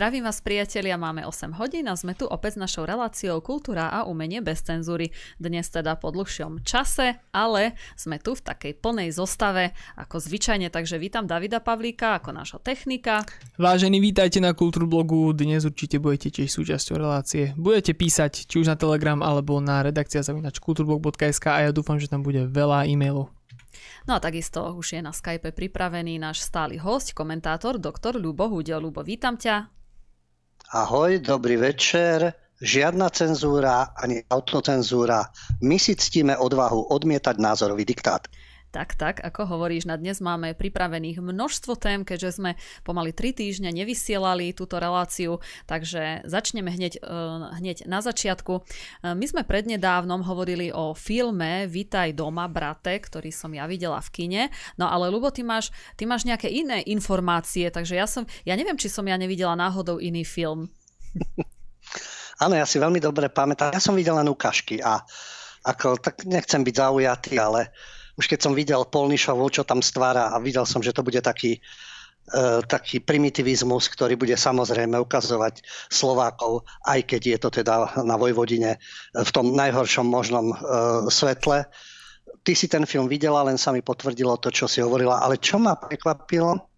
Zdravím vás priatelia, máme 8 hodín a sme tu opäť s našou reláciou Kultúra a umenie bez cenzúry. Dnes teda po dlhšom čase, ale sme tu v takej plnej zostave ako zvyčajne, takže vítam Davida Pavlíka ako nášho technika. Vážení, vítajte na Kultúrblogu, dnes určite budete tiež súčasťou relácie. Budete písať či už na Telegram alebo na redakcia zavinač kulturblog.sk a ja dúfam, že tam bude veľa e-mailov. No a takisto už je na Skype pripravený náš stály host, komentátor, doktor Ľubo Hudel. Ľubo, vítam ťa. Ahoj, dobrý večer. Žiadna cenzúra ani autocenzúra. My si ctíme odvahu odmietať názorový diktát. Tak, tak, ako hovoríš, na dnes máme pripravených množstvo tém, keďže sme pomaly 3 týždne nevysielali túto reláciu, takže začneme hneď, uh, hneď na začiatku. Uh, my sme prednedávnom hovorili o filme Vítaj doma, brate, ktorý som ja videla v kine, no ale Lubo, ty máš, ty máš nejaké iné informácie, takže ja som, ja neviem, či som ja nevidela náhodou iný film. Áno, ja si veľmi dobre pamätám. Ja som videl len ukážky a ako, tak nechcem byť zaujatý, ale uh, už keď som videl Polnišovu, čo tam stvára a videl som, že to bude taký, uh, taký primitivizmus, ktorý bude samozrejme ukazovať Slovákov, aj keď je to teda na Vojvodine v tom najhoršom možnom uh, svetle. Ty si ten film videla, len sa mi potvrdilo to, čo si hovorila, ale čo ma prekvapilo,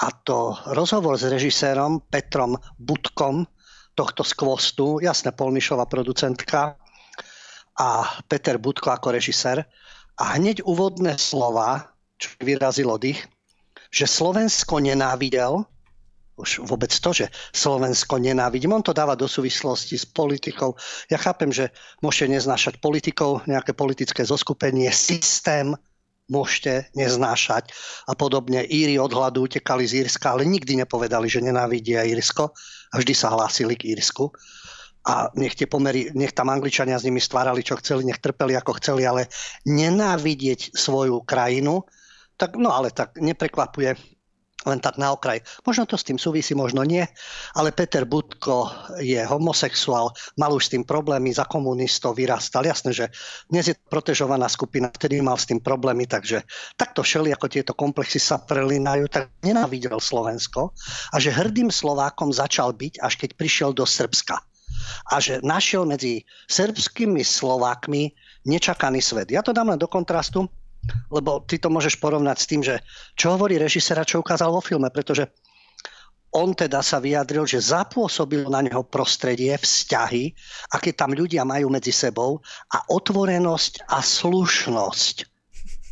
a to rozhovor s režisérom Petrom Budkom tohto skvostu, jasne Polnišová producentka a Peter Budko ako režisér, a hneď úvodné slova, čo vyrazilo dých, že Slovensko nenávidel, už vôbec to, že Slovensko nenávidím, on to dáva do súvislosti s politikou. Ja chápem, že môžete neznášať politikov, nejaké politické zoskupenie, systém môžete neznášať a podobne. Íri od hladu utekali z Írska, ale nikdy nepovedali, že nenávidia Írsko a vždy sa hlásili k Írsku a nech tie pomery, nech tam Angličania s nimi stvárali, čo chceli, nech trpeli ako chceli, ale nenávidieť svoju krajinu, tak no ale tak neprekvapuje len tak na okraj. Možno to s tým súvisí, možno nie, ale Peter Budko je homosexuál, mal už s tým problémy, za komunistov vyrastal. Jasné, že dnes je protežovaná skupina, vtedy mal s tým problémy, takže takto všeli, ako tieto komplexy sa prelínajú, tak nenávidel Slovensko a že hrdým Slovákom začal byť, až keď prišiel do Srbska a že našiel medzi srbskými Slovákmi nečakaný svet. Ja to dám len do kontrastu, lebo ty to môžeš porovnať s tým, že čo hovorí režisér a čo ukázal vo filme, pretože on teda sa vyjadril, že zapôsobil na neho prostredie, vzťahy, aké tam ľudia majú medzi sebou a otvorenosť a slušnosť.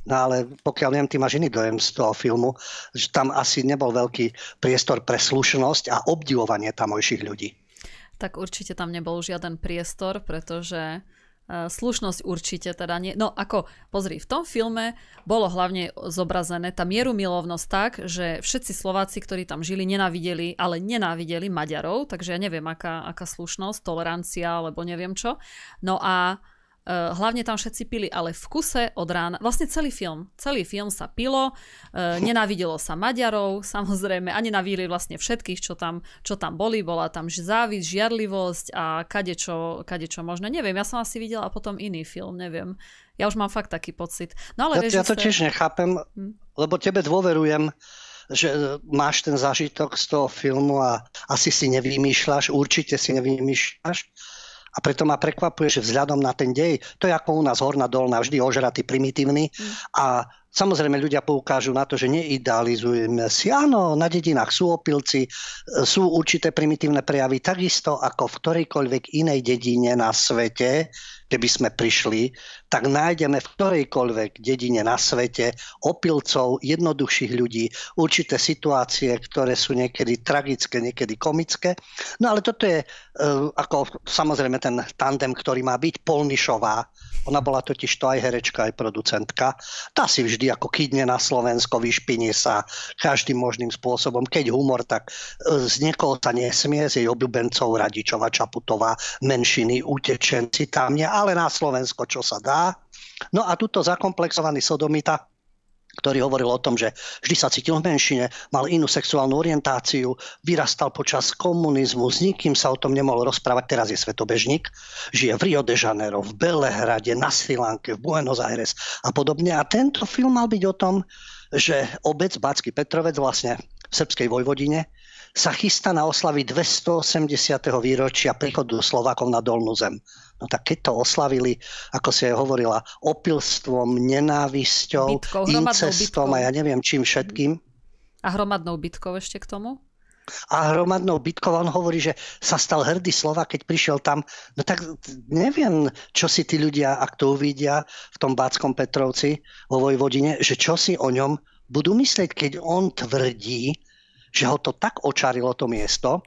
No ale pokiaľ viem, ty máš iný dojem z toho filmu, že tam asi nebol veľký priestor pre slušnosť a obdivovanie tamojších ľudí tak určite tam nebol žiaden priestor, pretože uh, slušnosť určite teda nie. No ako, pozri, v tom filme bolo hlavne zobrazené tá mieru milovnosť tak, že všetci Slováci, ktorí tam žili, nenávideli, ale nenávideli Maďarov, takže ja neviem, aká, aká slušnosť, tolerancia, alebo neviem čo. No a Uh, hlavne tam všetci pili, ale v kuse od rána, vlastne celý film, celý film sa pilo, uh, nenávidelo sa Maďarov, samozrejme, a nenávideli vlastne všetkých, čo tam, čo tam boli, bola tam závisť, žiarlivosť a kadečo, kadečo možno, neviem, ja som asi videla potom iný film, neviem. Ja už mám fakt taký pocit. No ale ja, režisér... ja to tiež nechápem, hm? lebo tebe dôverujem, že máš ten zážitok z toho filmu a asi si nevymýšľaš, určite si nevymýšľaš a preto ma prekvapuje, že vzhľadom na ten dej, to je ako u nás horná dolná, vždy ožratý, primitívny mm. a Samozrejme, ľudia poukážu na to, že neidealizujeme si. Áno, na dedinách sú opilci, sú určité primitívne prejavy, takisto ako v ktorejkoľvek inej dedine na svete, keby sme prišli, tak nájdeme v ktorejkoľvek dedine na svete opilcov, jednoduchších ľudí, určité situácie, ktoré sú niekedy tragické, niekedy komické. No ale toto je uh, ako samozrejme ten tandem, ktorý má byť Polnišová. Ona bola totiž to aj herečka, aj producentka. Tá si vždy ako kydne na Slovensko, vyšpinie sa každým možným spôsobom. Keď humor, tak uh, z niekoho sa nesmie, z jej obľúbencov Radičova, Čaputová, menšiny, utečenci tam nie ale na Slovensko, čo sa dá. No a tuto zakomplexovaný sodomita, ktorý hovoril o tom, že vždy sa cítil v menšine, mal inú sexuálnu orientáciu, vyrastal počas komunizmu, s nikým sa o tom nemohol rozprávať, teraz je svetobežník, žije v Rio de Janeiro, v Belehrade, na Sri Lanke, v Buenos Aires a podobne. A tento film mal byť o tom, že obec Backý Petrovec vlastne v srbskej Vojvodine sa chystá na oslavy 280. výročia príchodu Slovákov na Dolnú zem. No tak keď to oslavili, ako si aj hovorila, opilstvom, nenávisťou, bitkou, incestom bitkou. a ja neviem čím všetkým. A hromadnou bitkou ešte k tomu? a hromadnou bitkou. On hovorí, že sa stal hrdý slova, keď prišiel tam. No tak neviem, čo si tí ľudia, ak to uvidia v tom Báckom Petrovci vo Vojvodine, že čo si o ňom budú myslieť, keď on tvrdí, že ho to tak očarilo to miesto,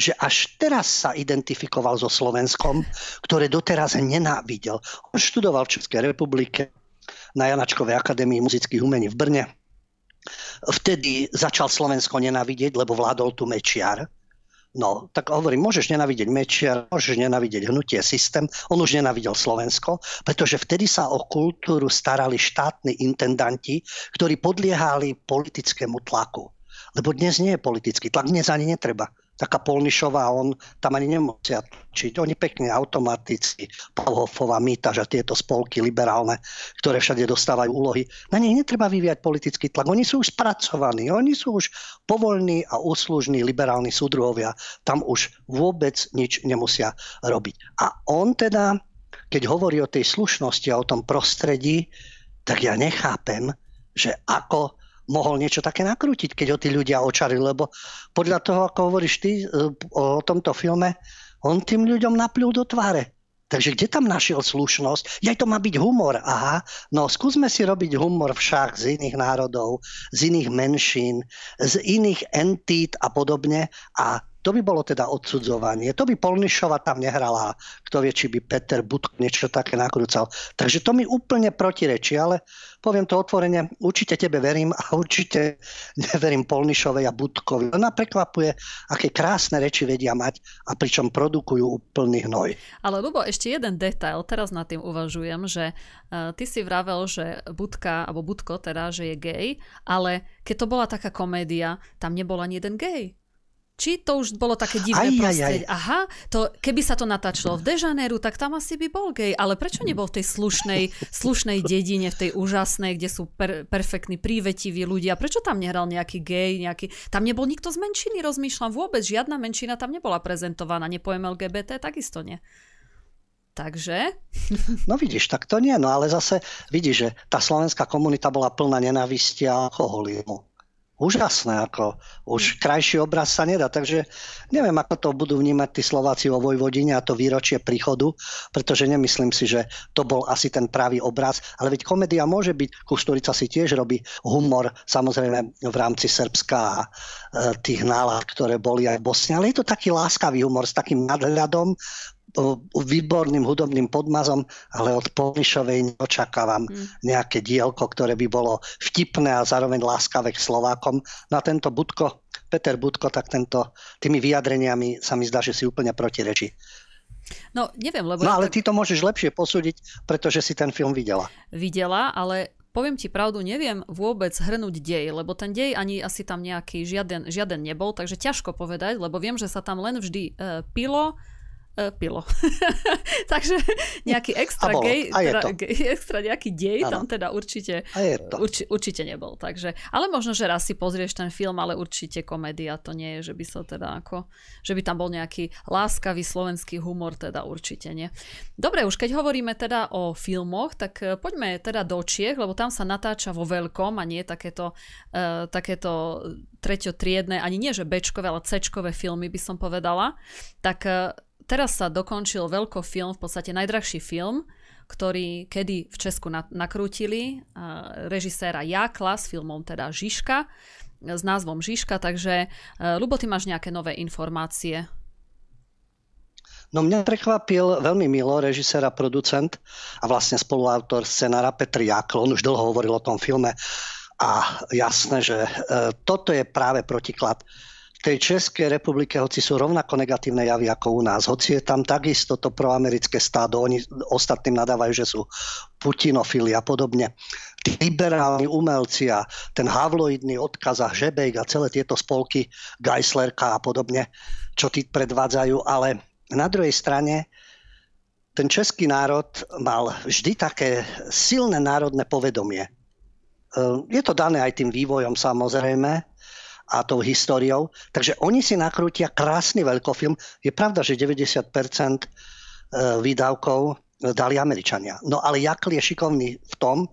že až teraz sa identifikoval so Slovenskom, ktoré doteraz nenávidel. On študoval v Českej republike na Janačkovej akadémii muzických umení v Brne. Vtedy začal Slovensko nenávidieť, lebo vládol tu Mečiar. No, tak hovorím, môžeš nenávidieť Mečiar, môžeš nenávidieť hnutie systém, on už nenávidel Slovensko, pretože vtedy sa o kultúru starali štátni intendanti, ktorí podliehali politickému tlaku. Lebo dnes nie je politický tlak, dnes ani netreba. Taká Polnišová, on tam ani nemusia čiť. Oni pekne automaticky, Pauhofová, Mítaž a tieto spolky liberálne, ktoré všade dostávajú úlohy. Na nich netreba vyvíjať politický tlak. Oni sú už spracovaní, oni sú už povoľní a úslužní liberálni súdruhovia. Tam už vôbec nič nemusia robiť. A on teda, keď hovorí o tej slušnosti a o tom prostredí, tak ja nechápem, že ako mohol niečo také nakrútiť, keď ho tí ľudia očarili, lebo podľa toho, ako hovoríš ty e, o tomto filme, on tým ľuďom naplil do tváre. Takže kde tam našiel slušnosť? Ja to má byť humor. Aha, no skúsme si robiť humor však z iných národov, z iných menšín, z iných entít a podobne a to by bolo teda odsudzovanie. To by Polnišova tam nehrala. Kto vie, či by Peter Budk niečo také nakrúcal. Takže to mi úplne protirečí, ale poviem to otvorene, určite tebe verím a určite neverím Polnišovej a Budkovi. Ona prekvapuje, aké krásne reči vedia mať a pričom produkujú úplný hnoj. Ale Lubo, ešte jeden detail, teraz nad tým uvažujem, že uh, ty si vravel, že Budka, alebo Budko teda, že je gay, ale keď to bola taká komédia, tam nebol ani jeden gay. Či to už bolo také divné aj, prostredie? Aj, aj. Aha, to, keby sa to natáčalo v Dežanéru, tak tam asi by bol gay. Ale prečo nebol v tej slušnej, slušnej dedine, v tej úžasnej, kde sú per, perfektní, prívetiví ľudia? Prečo tam nehral nejaký gay? Nejaký... Tam nebol nikto z menšiny, rozmýšľam vôbec. Žiadna menšina tam nebola prezentovaná. Nepojem LGBT, takisto nie. Takže? No vidíš, tak to nie, no ale zase vidíš, že tá slovenská komunita bola plná nenávisti a alkoholizmu úžasné, ako už krajší obraz sa nedá. Takže neviem, ako to budú vnímať tí Slováci o Vojvodine a to výročie príchodu, pretože nemyslím si, že to bol asi ten pravý obraz. Ale veď komédia môže byť, Kusturica si tiež robí humor, samozrejme v rámci Srbska a e, tých nálad, ktoré boli aj v Bosne, ale je to taký láskavý humor s takým nadhľadom, výborným hudobným podmazom, ale od Polnišovej neočakávam hmm. nejaké dielko, ktoré by bolo vtipné a zároveň láskavé k Slovákom. Na tento Budko, Peter Budko, tak tento, tými vyjadreniami sa mi zdá, že si úplne protirečí. No, neviem, lebo... No, ale ty to môžeš lepšie posúdiť, pretože si ten film videla. Videla, ale poviem ti pravdu, neviem vôbec hrnúť dej, lebo ten dej ani asi tam nejaký žiaden, žiaden nebol, takže ťažko povedať, lebo viem, že sa tam len vždy e, pilo, pilo. Takže nejaký extra bolo, gay, teda, extra nejaký dej ano. tam teda určite, urči, určite nebol. Takže, ale možno, že raz si pozrieš ten film, ale určite komédia to nie je, že by sa teda ako, že by tam bol nejaký láskavý slovenský humor, teda určite nie. Dobre, už keď hovoríme teda o filmoch, tak eh, poďme teda do Čiech, lebo tam sa natáča vo veľkom a nie takéto, uh, takéto treťotriedne, ani nie že Bčkové, ale Cčkové filmy by som povedala. Tak teraz sa dokončil film, v podstate najdrahší film, ktorý kedy v Česku nakrútili režiséra Jákla s filmom teda Žižka, s názvom Žižka, takže Lubo, ty máš nejaké nové informácie? No mňa prekvapil veľmi milo režisér a producent a vlastne spoluautor scenára Petr Jákl, on už dlho hovoril o tom filme a jasné, že e, toto je práve protiklad tej Českej republike, hoci sú rovnako negatívne javy ako u nás, hoci je tam takisto to proamerické stádo, oni ostatným nadávajú, že sú putinofili a podobne. Tí liberálni umelci a ten havloidný odkaz a Žebejk a celé tieto spolky, Geislerka a podobne, čo tí predvádzajú, ale na druhej strane ten český národ mal vždy také silné národné povedomie. Ehm, je to dané aj tým vývojom samozrejme, a tou históriou. Takže oni si nakrútia krásny veľkofilm. Je pravda, že 90% e, výdavkov dali Američania. No ale Jakl je šikovný v tom,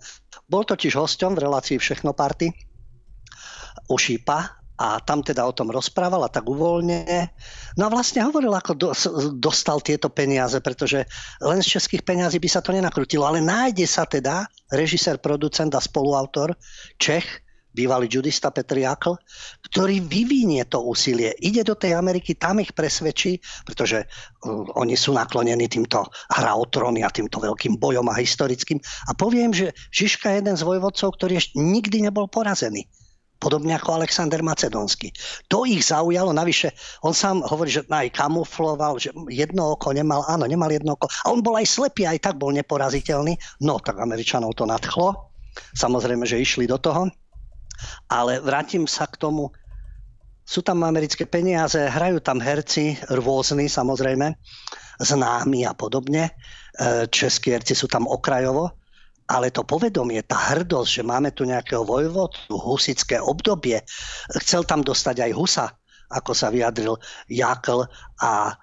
bol totiž hosťom v relácii Všechno party u Šípa a tam teda o tom rozprával a tak uvoľne. No a vlastne hovoril, ako do, dostal tieto peniaze, pretože len z českých peniazí by sa to nenakrutilo, ale nájde sa teda režisér, producent a spoluautor Čech, bývalý judista Petr Jakl, ktorý vyvinie to úsilie. Ide do tej Ameriky, tam ich presvedčí, pretože uh, oni sú naklonení týmto hra o tróny a týmto veľkým bojom a historickým. A poviem, že Žižka je jeden z vojvodcov, ktorý ešte nikdy nebol porazený. Podobne ako Alexander Macedónsky. To ich zaujalo, navyše on sám hovorí, že aj kamufloval, že jedno oko nemal, áno, nemal jedno oko. A on bol aj slepý, aj tak bol neporaziteľný. No, tak Američanov to nadchlo. Samozrejme, že išli do toho. Ale vrátim sa k tomu, sú tam americké peniaze, hrajú tam herci, rôzni samozrejme, známi a podobne. E, českí herci sú tam okrajovo, ale to povedomie, tá hrdosť, že máme tu nejakého vojvodu, husické obdobie, chcel tam dostať aj Husa, ako sa vyjadril Jakl a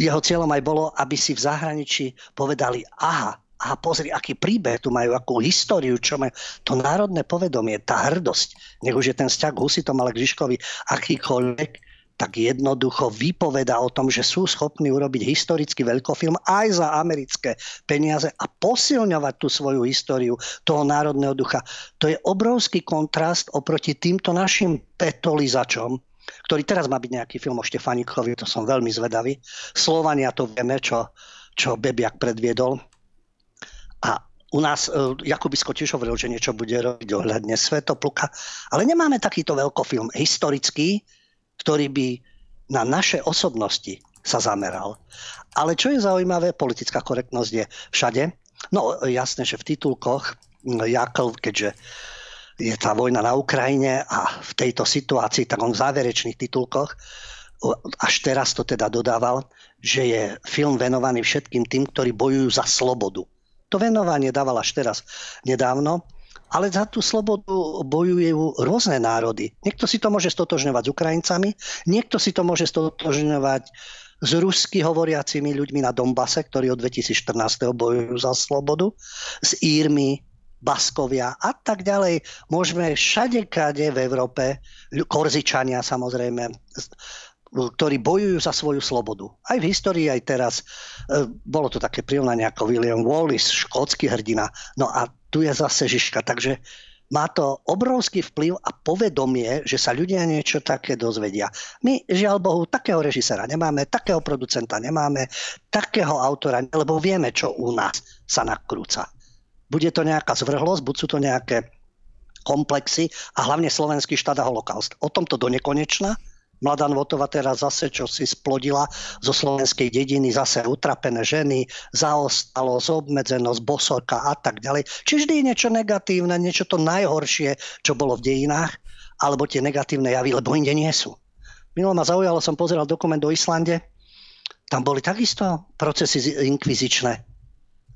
jeho cieľom aj bolo, aby si v zahraničí povedali, aha, a pozri, aký príbeh tu majú, akú históriu, čo majú. To národné povedomie, tá hrdosť, nech už je ten vzťah k Husitom, ale k Žižkovi akýkoľvek, tak jednoducho vypoveda o tom, že sú schopní urobiť historický veľkofilm aj za americké peniaze a posilňovať tú svoju históriu toho národného ducha. To je obrovský kontrast oproti týmto našim petolizačom, ktorý teraz má byť nejaký film o Štefanikovi, to som veľmi zvedavý. Slovania to vieme, čo, čo Bebiak predviedol a u nás uh, Jakubisko tiež hovoril, že niečo bude robiť ohľadne Svetopluka, ale nemáme takýto veľkofilm historický, ktorý by na naše osobnosti sa zameral. Ale čo je zaujímavé, politická korektnosť je všade. No jasné, že v titulkoch Jakl, keďže je tá vojna na Ukrajine a v tejto situácii, tak on v záverečných titulkoch až teraz to teda dodával, že je film venovaný všetkým tým, ktorí bojujú za slobodu to venovanie dával až teraz nedávno, ale za tú slobodu bojujú rôzne národy. Niekto si to môže stotožňovať s Ukrajincami, niekto si to môže stotožňovať s rusky hovoriacimi ľuďmi na Dombase, ktorí od 2014. bojujú za slobodu, s Írmi, Baskovia a tak ďalej. Môžeme všade, kade v Európe, Korzičania samozrejme, ktorí bojujú za svoju slobodu. Aj v histórii, aj teraz. E, bolo to také prirovnanie ako William Wallace, škótsky hrdina. No a tu je zase Žižka. Takže má to obrovský vplyv a povedomie, že sa ľudia niečo také dozvedia. My, žiaľ Bohu, takého režisera nemáme, takého producenta nemáme, takého autora, lebo vieme, čo u nás sa nakrúca. Bude to nejaká zvrhlosť, buď sú to nejaké komplexy a hlavne slovenský štát a holokaust. O tomto do nekonečna Mladá Votova teraz zase, čo si splodila zo slovenskej dediny, zase utrapené ženy, zaostalo, zobmedzenosť, bosorka a tak ďalej. Čiže vždy je niečo negatívne, niečo to najhoršie, čo bolo v dejinách, alebo tie negatívne javy, lebo inde nie sú. Minulo ma zaujalo, som pozeral dokument o Islande, tam boli takisto procesy inkvizičné.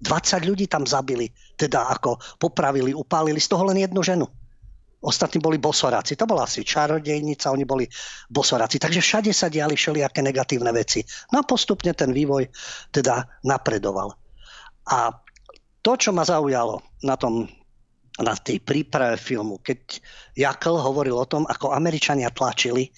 20 ľudí tam zabili, teda ako popravili, upálili, z toho len jednu ženu. Ostatní boli bosoráci. To bola asi čarodejnica, oni boli bosoráci. Takže všade sa diali všelijaké negatívne veci. No a postupne ten vývoj teda napredoval. A to, čo ma zaujalo na tom na tej príprave filmu, keď Jakl hovoril o tom, ako Američania tlačili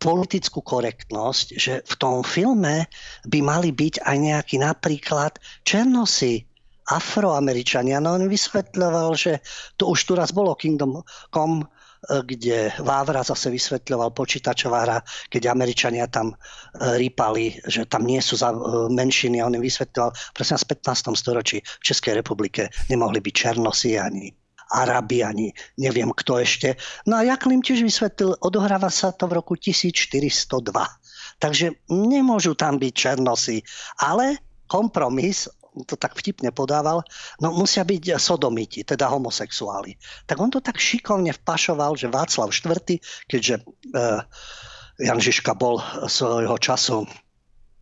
politickú korektnosť, že v tom filme by mali byť aj nejaký napríklad černosy, afroameričania. No on vysvetľoval, že to už tu raz bolo Kingdom Come, eh, kde Vávra zase vysvetľoval počítačová hra, keď Američania tam eh, rýpali, že tam nie sú za eh, menšiny a on im vysvetľoval, presne v 15. storočí v Českej republike nemohli byť Černosi ani Arabi, ani neviem kto ešte. No a Jaklim tiež vysvetlil, odohráva sa to v roku 1402. Takže nemôžu tam byť Černosy, ale kompromis to tak vtipne podával, no musia byť sodomiti, teda homosexuáli. Tak on to tak šikovne vpašoval, že Václav IV, keďže uh, Jan Žižka bol svojho času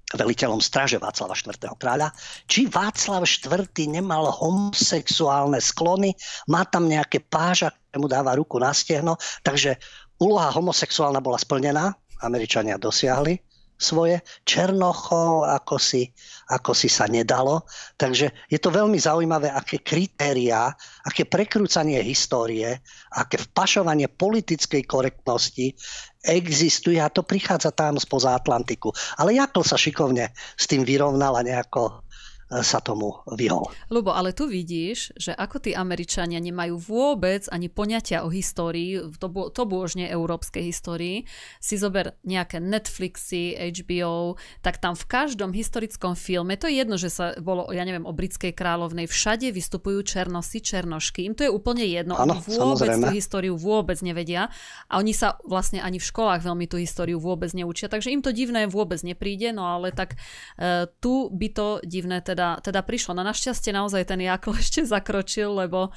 veliteľom straže Václava IV. kráľa, či Václav IV. nemal homosexuálne sklony, má tam nejaké páža, mu dáva ruku na stehno, takže úloha homosexuálna bola splnená, Američania dosiahli svoje, Černochov ako si, ako si sa nedalo. Takže je to veľmi zaujímavé, aké kritériá, aké prekrúcanie histórie, aké vpašovanie politickej korektnosti existuje a to prichádza tam spoza Atlantiku. Ale Jakl sa šikovne s tým vyrovnal a nejako sa tomu vyhol. Lubo, ale tu vidíš, že ako tí Američania nemajú vôbec ani poňatia o histórii, to, to bôžne európskej histórii, si zober nejaké Netflixy, HBO, tak tam v každom historickom filme, to je jedno, že sa bolo, ja neviem, o britskej kráľovnej, všade vystupujú černosy, černošky, im to je úplne jedno, ano, oni vôbec samozrejme. tú históriu vôbec nevedia a oni sa vlastne ani v školách veľmi tú históriu vôbec neučia, takže im to divné vôbec nepríde, no ale tak uh, tu by to divné teda teda, teda prišlo. No našťastie naozaj ten Jakl ešte zakročil, lebo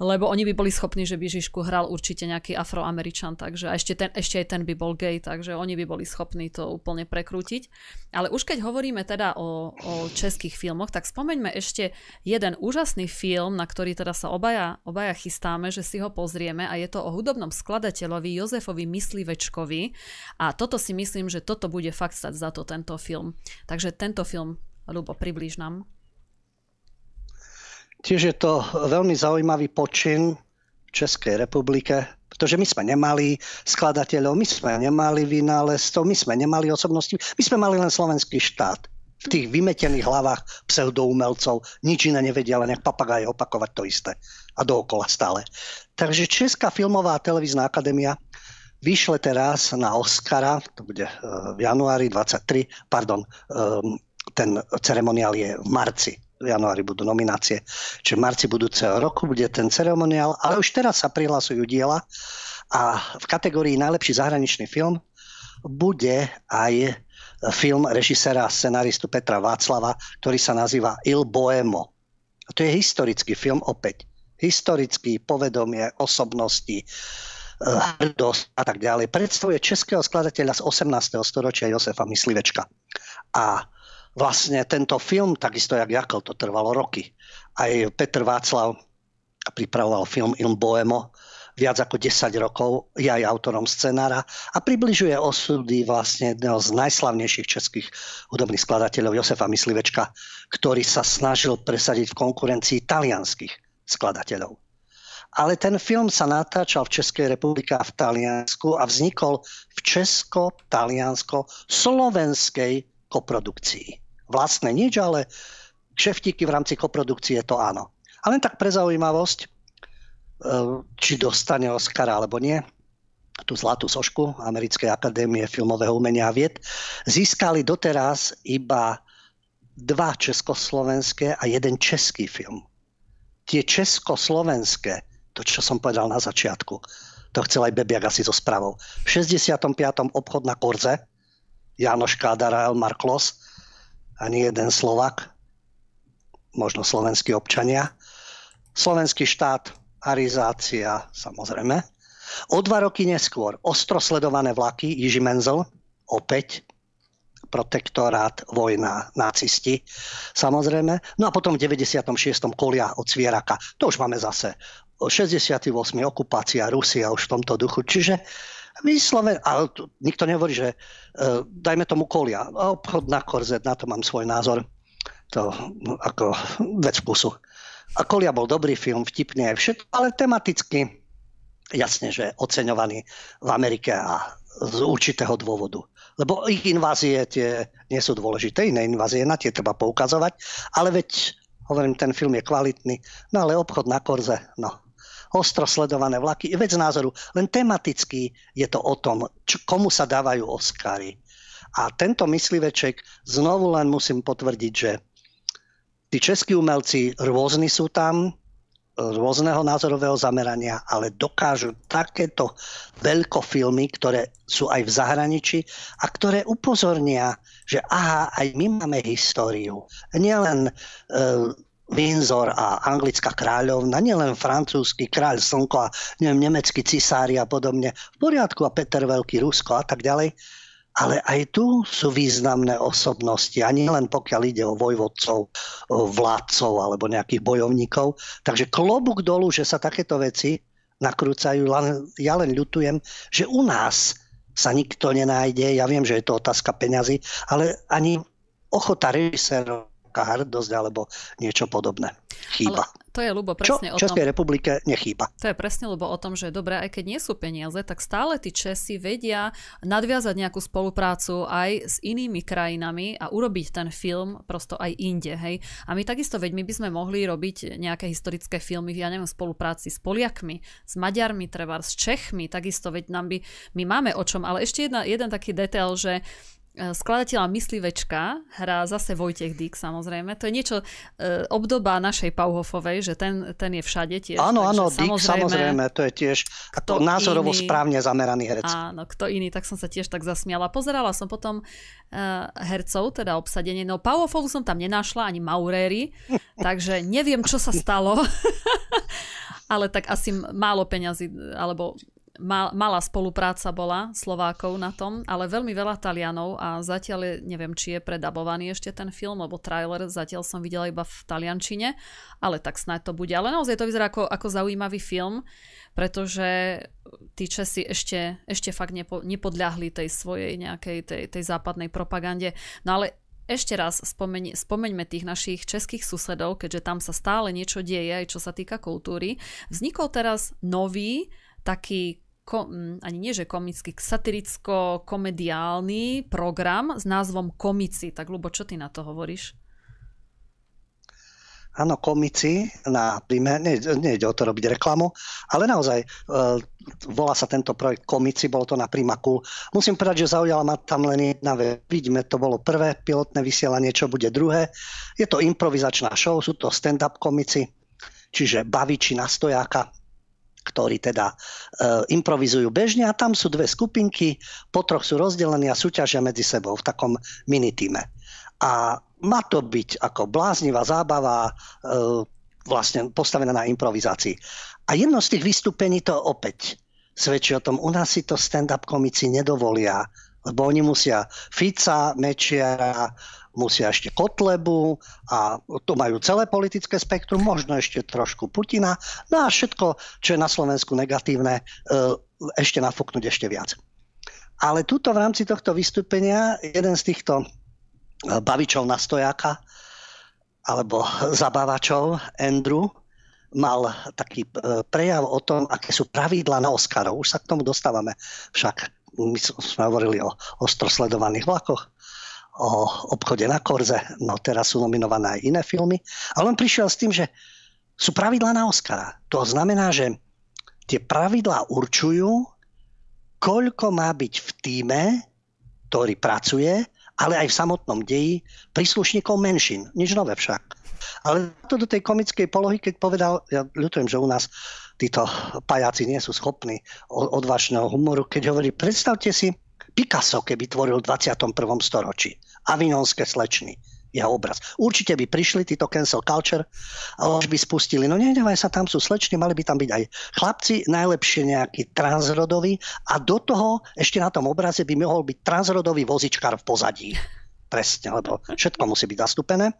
lebo oni by boli schopní, že by Žižku hral určite nejaký afroameričan, takže a ešte, ten, ešte aj ten by bol gay, takže oni by boli schopní to úplne prekrútiť. Ale už keď hovoríme teda o, o českých filmoch, tak spomeňme ešte jeden úžasný film, na ktorý teda sa obaja, obaja chystáme, že si ho pozrieme a je to o hudobnom skladateľovi Jozefovi Myslivečkovi a toto si myslím, že toto bude fakt stať za to tento film. Takže tento film Ľubo, približ nám. Tiež je to veľmi zaujímavý počin v Českej republike, pretože my sme nemali skladateľov, my sme nemali vynálezcov, my sme nemali osobnosti, my sme mali len slovenský štát. V tých vymetených hlavách pseudoumelcov nič iné nevedia, len jak papagaj opakovať to isté. A dookola stále. Takže Česká filmová a televízna akadémia vyšle teraz na Oscara, to bude eh, v januári 23, pardon, eh, ten ceremoniál je v marci. V januári budú nominácie. Čiže v marci budúceho roku bude ten ceremoniál, ale už teraz sa prihlasujú diela a v kategórii najlepší zahraničný film bude aj film režisera a scenaristu Petra Václava, ktorý sa nazýva Il Boemo. A to je historický film opäť. Historický, povedomie, osobnosti, hrdosť a tak ďalej. Predstavuje českého skladateľa z 18. storočia Josefa Myslivečka. A vlastne tento film, takisto jak Jakl, to trvalo roky. Aj Petr Václav pripravoval film Il Boemo, viac ako 10 rokov, je aj autorom scenára a približuje osudy vlastne jedného z najslavnejších českých hudobných skladateľov Josefa Myslivečka, ktorý sa snažil presadiť v konkurencii talianských skladateľov. Ale ten film sa natáčal v Českej republike a v Taliansku a vznikol v česko-taliansko-slovenskej koprodukcii. Vlastné nič, ale kšeftíky v rámci koprodukcie to áno. A len tak pre zaujímavosť, e, či dostane Oscara alebo nie, tú zlatú sošku Americkej akadémie filmového umenia a vied, získali doteraz iba dva československé a jeden český film. Tie československé, to čo som povedal na začiatku, to chcel aj Bebiak asi so správou. V 65. obchod na Korze, Janoš Kádar a Elmar Klos, ani jeden Slovak, možno slovenskí občania. Slovenský štát, arizácia, samozrejme. O dva roky neskôr ostro sledované vlaky Jiži Menzel, opäť protektorát, vojna, nacisti, samozrejme. No a potom v 96. kolia od Svieraka. To už máme zase 68. okupácia Rusia už v tomto duchu. Čiže Vysloven, ale tu, nikto nehovorí, že uh, dajme tomu kolia. Obchod na korzet, na to mám svoj názor. To ako vec vkusu. A kolia bol dobrý film, vtipný aj všetko, ale tematicky jasne, že oceňovaný v Amerike a z určitého dôvodu. Lebo ich invázie tie nie sú dôležité, iné invázie na tie treba poukazovať, ale veď, hovorím, ten film je kvalitný, no ale obchod na korze, no, ostro sledované vlaky. Vec názoru, len tematicky je to o tom, čo, komu sa dávajú Oscary. A tento mysliveček, znovu len musím potvrdiť, že tí českí umelci rôzni sú tam, rôzneho názorového zamerania, ale dokážu takéto veľkofilmy, ktoré sú aj v zahraničí a ktoré upozornia, že aha, aj my máme históriu. Nielen e, Windsor a anglická kráľovna, nielen francúzsky kráľ slnko a neviem, nemecký cisári a podobne, v poriadku a Peter Veľký, Rusko a tak ďalej. Ale aj tu sú významné osobnosti a nie len pokiaľ ide o vojvodcov, vládcov alebo nejakých bojovníkov. Takže klobúk dolu, že sa takéto veci nakrúcajú. Ja len ľutujem, že u nás sa nikto nenájde. Ja viem, že je to otázka peňazí, ale ani ochota režisérov hrdosť alebo niečo podobné. Chýba. Ale to je, Lubo, presne Čo v Českej republike nechýba. To je presne, lebo o tom, že dobre, aj keď nie sú peniaze, tak stále tí Česi vedia nadviazať nejakú spoluprácu aj s inými krajinami a urobiť ten film prosto aj inde, hej. A my takisto, veď my by sme mohli robiť nejaké historické filmy, ja neviem, v spolupráci s Poliakmi, s Maďarmi, treba s Čechmi, takisto, veď nám by, my máme o čom, ale ešte jedna, jeden taký detail, že skladateľa Myslivečka hrá zase Vojtech Dík, samozrejme. To je niečo e, obdoba našej Pauhofovej, že ten, ten je všade tiež. Áno, áno, Dík samozrejme, to je tiež to názorovo iný, správne zameraný herec. Áno, kto iný, tak som sa tiež tak zasmiala. Pozerala som potom e, hercov, teda obsadenie. No Pauhofovu som tam nenašla, ani Mauréry, takže neviem, čo sa stalo. ale tak asi málo peňazí, alebo mal, malá spolupráca bola Slovákov na tom, ale veľmi veľa Talianov a zatiaľ je, neviem, či je predabovaný ešte ten film, lebo trailer zatiaľ som videla iba v taliančine, ale tak snáď to bude. Ale naozaj to vyzerá ako, ako zaujímavý film, pretože tí Česi ešte, ešte fakt nepo, nepodľahli tej svojej nejakej tej, tej západnej propagande. No ale ešte raz spomeň, spomeňme tých našich českých susedov, keďže tam sa stále niečo deje, aj čo sa týka kultúry. Vznikol teraz nový taký ko, ani nie že komický, satiricko-komediálny program s názvom Komici. Tak Lubo, čo ty na to hovoríš? Áno, komici na príjme, nie, ide o to robiť reklamu, ale naozaj e, volá sa tento projekt Komici, bolo to na Primakul. Musím povedať, že zaujala ma tam len jedna vec. Vidíme, to bolo prvé pilotné vysielanie, čo bude druhé. Je to improvizačná show, sú to stand-up komici, čiže baviči na stojáka, ktorí teda e, improvizujú bežne a tam sú dve skupinky, po troch sú rozdelení a súťažia medzi sebou v takom minitíme. A má to byť ako bláznivá zábava, e, vlastne postavená na improvizácii. A jedno z tých vystúpení to opäť svedčí o tom, u nás si to stand-up komici nedovolia, lebo oni musia Fica, Mečiara, musia ešte Kotlebu a to majú celé politické spektrum, možno ešte trošku Putina, no a všetko, čo je na Slovensku negatívne, e, ešte nafúknuť ešte viac. Ale tuto v rámci tohto vystúpenia jeden z týchto e, bavičov na stojáka alebo zabávačov, Andrew, mal taký e, prejav o tom, aké sú pravidla na Oscarov. Už sa k tomu dostávame. Však my sme hovorili o ostrosledovaných vlakoch o obchode na Korze, no teraz sú nominované aj iné filmy, ale on prišiel s tým, že sú pravidlá na Oscara. To znamená, že tie pravidlá určujú, koľko má byť v týme, ktorý pracuje, ale aj v samotnom deji príslušníkov menšín. Nič nové však. Ale to do tej komickej polohy, keď povedal, ja ľutujem, že u nás títo pajáci nie sú schopní odvážneho humoru, keď hovorí, predstavte si, Picasso, keby tvoril v 21. storočí. Avignonské slečny jeho obraz. Určite by prišli títo cancel culture a už by spustili, no nedávaj sa, tam sú slečny, mali by tam byť aj chlapci, najlepšie nejaký transrodový a do toho ešte na tom obraze by mohol byť transrodový vozičkár v pozadí. Presne, lebo všetko musí byť zastúpené.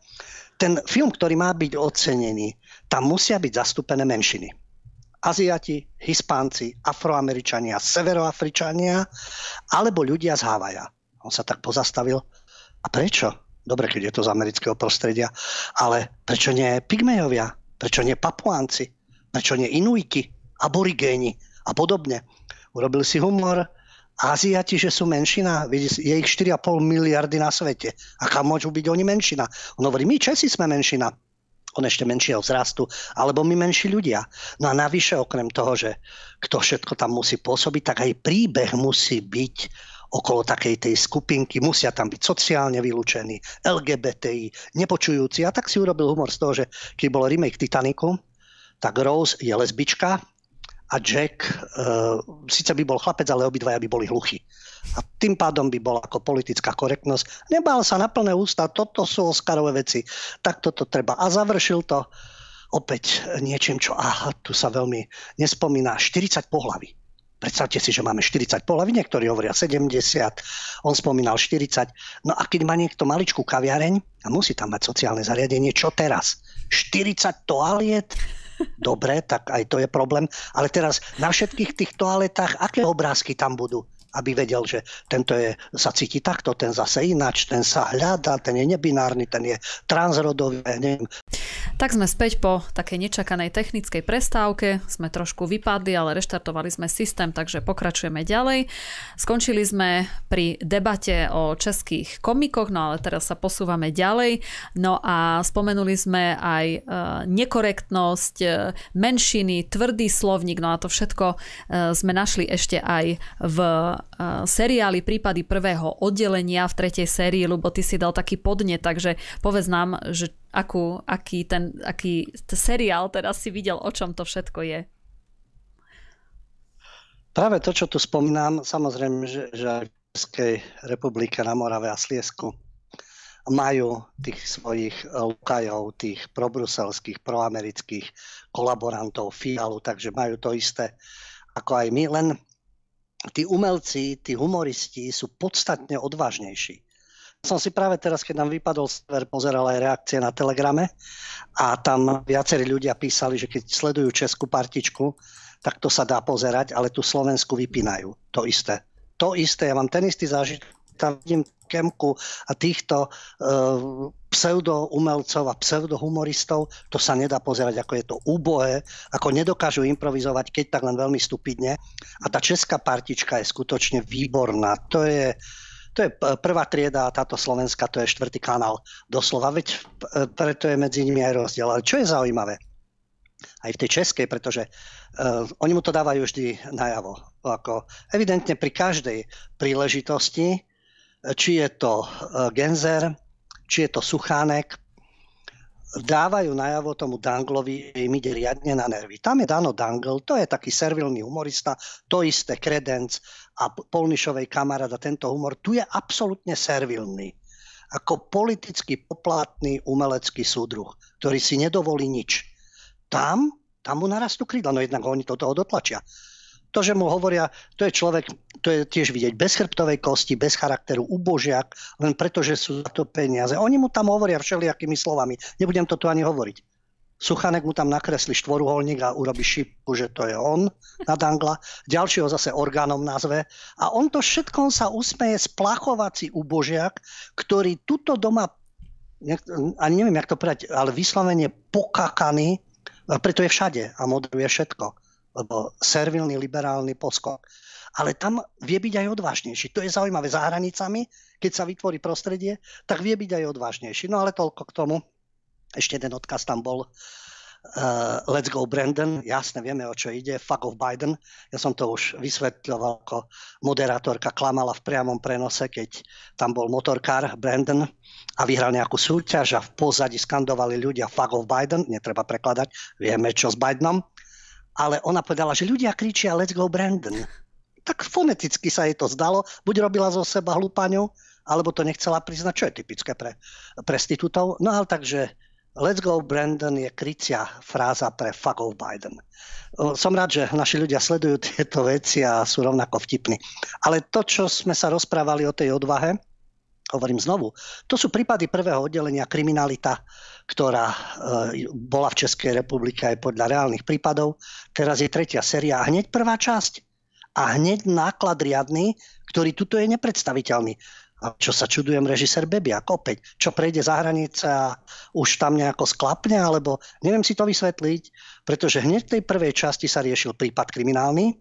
Ten film, ktorý má byť ocenený, tam musia byť zastúpené menšiny. Aziati, Hispánci, Afroameričania, Severoafričania alebo ľudia z Havaja. On sa tak pozastavil. A prečo? Dobre, keď je to z amerického prostredia. Ale prečo nie Pygmejovia? Prečo nie Papuánci? Prečo nie Inuiti? Aborigéni? A podobne. Urobil si humor, Aziati, že sú menšina, je ich 4,5 miliardy na svete. Aká môžu byť oni menšina? On hovorí, my Česi sme menšina on ešte menšieho vzrastu, alebo my menší ľudia. No a navyše, okrem toho, že kto všetko tam musí pôsobiť, tak aj príbeh musí byť okolo takej tej skupinky, musia tam byť sociálne vylúčení, LGBTI, nepočujúci. A tak si urobil humor z toho, že keď bol remake Titaniku, tak Rose je lesbička a Jack uh, síce by bol chlapec, ale obidvaja by boli hluchí. A tým pádom by bola ako politická korektnosť. Nebál sa na plné ústa, toto sú Oscarové veci, tak toto treba. A završil to opäť niečím, čo aha, tu sa veľmi nespomína, 40 pohlaví. Predstavte si, že máme 40 pohlaví, niektorí hovoria 70, on spomínal 40. No a keď má niekto maličkú kaviareň a musí tam mať sociálne zariadenie, čo teraz? 40 toaliet? Dobre, tak aj to je problém. Ale teraz na všetkých tých toaletách, aké obrázky tam budú? Aby vedel, že tento je, sa cíti takto, ten zase ináč, ten sa hľadá, ten je nebinárny, ten je transrodový, neviem. Tak sme späť po takej nečakanej technickej prestávke. Sme trošku vypadli, ale reštartovali sme systém, takže pokračujeme ďalej. Skončili sme pri debate o českých komikoch, no ale teraz sa posúvame ďalej. No a spomenuli sme aj e, nekorektnosť, e, menšiny, tvrdý slovník, no a to všetko e, sme našli ešte aj v seriáli Prípady prvého oddelenia v tretej sérii, lebo ty si dal taký podne, takže povedz nám, že akú, aký ten aký seriál teraz si videl, o čom to všetko je. Práve to, čo tu spomínam, samozrejme, že, že aj v Českej republike na Morave a Sliesku majú tých svojich lokajov, tých probruselských, proamerických kolaborantov, fialu, takže majú to isté ako aj my, len tí umelci, tí humoristi sú podstatne odvážnejší. Som si práve teraz, keď nám vypadol server, pozeral aj reakcie na Telegrame a tam viacerí ľudia písali, že keď sledujú českú partičku, tak to sa dá pozerať, ale tú Slovensku vypínajú. To isté. To isté, ja mám ten istý zážitok, tam vidím Kemku a týchto uh, pseudoumelcov a pseudohumoristov, to sa nedá pozerať, ako je to úbohé, ako nedokážu improvizovať, keď tak len veľmi stupidne. A tá česká partička je skutočne výborná. To je, to je prvá trieda a táto Slovenska, to je štvrtý kanál. Doslova, veď preto je medzi nimi aj rozdiel. Ale čo je zaujímavé? Aj v tej českej, pretože uh, oni mu to dávajú vždy najavo. Ako evidentne pri každej príležitosti či je to e, Genzer, či je to Suchánek, dávajú najavo tomu Danglovi, im ide riadne na nervy. Tam je Dano Dangle, to je taký servilný humorista, to isté Kredenc a Polnišovej kamarát a tento humor, tu je absolútne servilný. Ako politicky poplatný umelecký súdruh, ktorý si nedovolí nič. Tam, tam mu narastú krídla, no jednak oni to toho dotlačia to, že mu hovoria, to je človek, to je tiež vidieť, bez chrbtovej kosti, bez charakteru, ubožiak, len preto, že sú za to peniaze. Oni mu tam hovoria všelijakými slovami. Nebudem to tu ani hovoriť. Suchanek mu tam nakreslí štvoruholník a urobí šipku, že to je on na Dangla. Ďalší ho zase orgánom nazve. A on to všetko sa usmeje splachovací ubožiak, ktorý tuto doma, ani neviem, jak to povedať, ale vyslovene pokakaný, preto je všade a moderuje všetko lebo servilný liberálny poskok. Ale tam vie byť aj odvážnejší. To je zaujímavé. Za hranicami, keď sa vytvorí prostredie, tak vie byť aj odvážnejší. No ale toľko k tomu. Ešte jeden odkaz tam bol. Uh, let's go Brandon, jasne vieme o čo ide, fuck of Biden. Ja som to už vysvetľoval, ako moderátorka klamala v priamom prenose, keď tam bol motorkár Brandon a vyhral nejakú súťaž a v pozadí skandovali ľudia fuck of Biden, netreba prekladať, vieme čo s Bidenom ale ona povedala, že ľudia kričia let's go Brandon. Tak foneticky sa jej to zdalo, buď robila zo seba hlúpaňu, alebo to nechcela priznať, čo je typické pre prestitútov. No ale takže Let's go Brandon je krycia fráza pre fuck of Biden. Som rád, že naši ľudia sledujú tieto veci a sú rovnako vtipní. Ale to, čo sme sa rozprávali o tej odvahe, hovorím znovu, to sú prípady prvého oddelenia kriminalita, ktorá e, bola v Českej republike aj podľa reálnych prípadov. Teraz je tretia séria a hneď prvá časť. A hneď náklad riadny, ktorý tuto je nepredstaviteľný. A čo sa čudujem, režisér Bebiak opäť, čo prejde za hranice a už tam nejako sklapne, alebo neviem si to vysvetliť, pretože hneď v tej prvej časti sa riešil prípad kriminálny,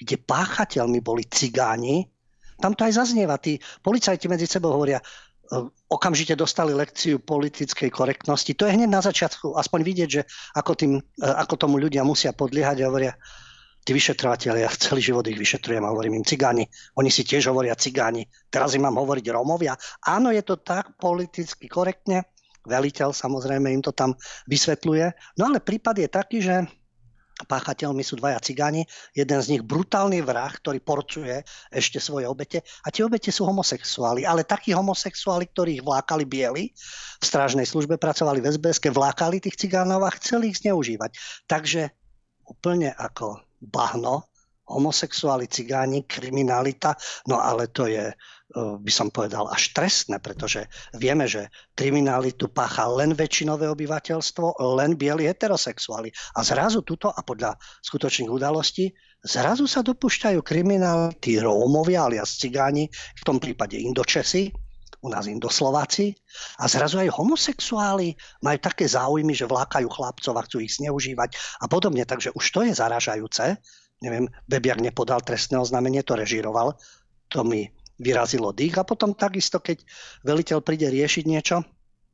kde páchateľmi boli cigáni, tam to aj zaznieva. Tí policajti medzi sebou hovoria, okamžite dostali lekciu politickej korektnosti. To je hneď na začiatku, aspoň vidieť, že ako, tým, e, ako tomu ľudia musia podliehať a hovoria, tí vyšetrovateľia, celý život ich vyšetrujem a hovorím im cigáni. Oni si tiež hovoria cigáni. Teraz im mám hovoriť Rómovia. Áno, je to tak politicky korektne. Veliteľ samozrejme im to tam vysvetľuje. No ale prípad je taký, že páchateľmi sú dvaja cigáni, jeden z nich brutálny vrah, ktorý porčuje ešte svoje obete a tie obete sú homosexuáli, ale takí homosexuáli, ktorých vlákali bieli, v strážnej službe pracovali v SBS, vlákali tých cigánov a chceli ich zneužívať. Takže úplne ako bahno homosexuáli, cigáni, kriminalita, no ale to je, e, by som povedal, až trestné, pretože vieme, že kriminalitu pácha len väčšinové obyvateľstvo, len bieli heterosexuáli. A zrazu tuto, a podľa skutočných udalostí, zrazu sa dopúšťajú kriminality Rómovia alias cigáni, v tom prípade Indočesi, u nás Indoslováci. A zrazu aj homosexuáli majú také záujmy, že vlákajú chlapcov a chcú ich zneužívať a podobne. Takže už to je zaražajúce. Neviem, Bebiak nepodal trestné oznámenie, to režíroval. To mi vyrazilo dých. A potom takisto, keď veliteľ príde riešiť niečo,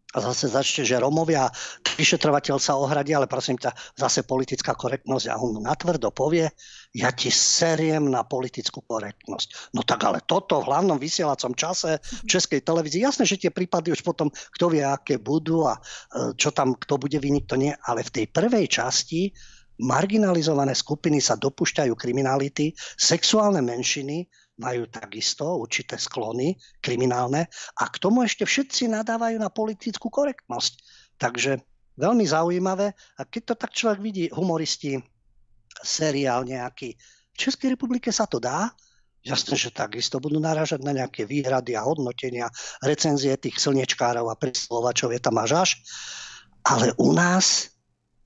a zase začne, že Romovia, vyšetrovateľ sa ohradí, ale prosím ťa, zase politická korektnosť a on natvrdo povie, ja ti seriem na politickú korektnosť. No tak ale toto v hlavnom vysielacom čase v Českej televízii, jasné, že tie prípady už potom, kto vie, aké budú a e, čo tam, kto bude vyniť, to nie, ale v tej prvej časti marginalizované skupiny sa dopúšťajú kriminality, sexuálne menšiny majú takisto určité sklony kriminálne a k tomu ešte všetci nadávajú na politickú korektnosť. Takže veľmi zaujímavé a keď to tak človek vidí, humoristi, seriál nejaký, v Českej republike sa to dá, Jasné, že takisto budú narážať na nejaké výhrady a hodnotenia, recenzie tých slnečkárov a príslovačov je tam až až. Ale u nás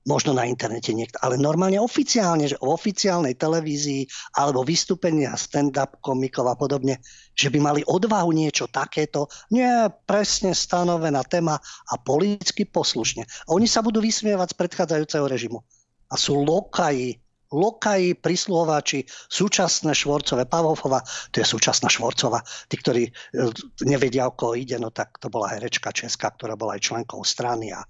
možno na internete niekto, ale normálne oficiálne, že v oficiálnej televízii alebo vystúpenia stand-up komikov a podobne, že by mali odvahu niečo takéto, nie presne stanovená téma a politicky poslušne. A oni sa budú vysmievať z predchádzajúceho režimu. A sú lokaji lokaji, prisluhováči, súčasné Švorcové, Pavlova, to je súčasná Švorcova, tí, ktorí e, nevedia, o koho ide, no tak to bola herečka česká, ktorá bola aj členkou strany a e,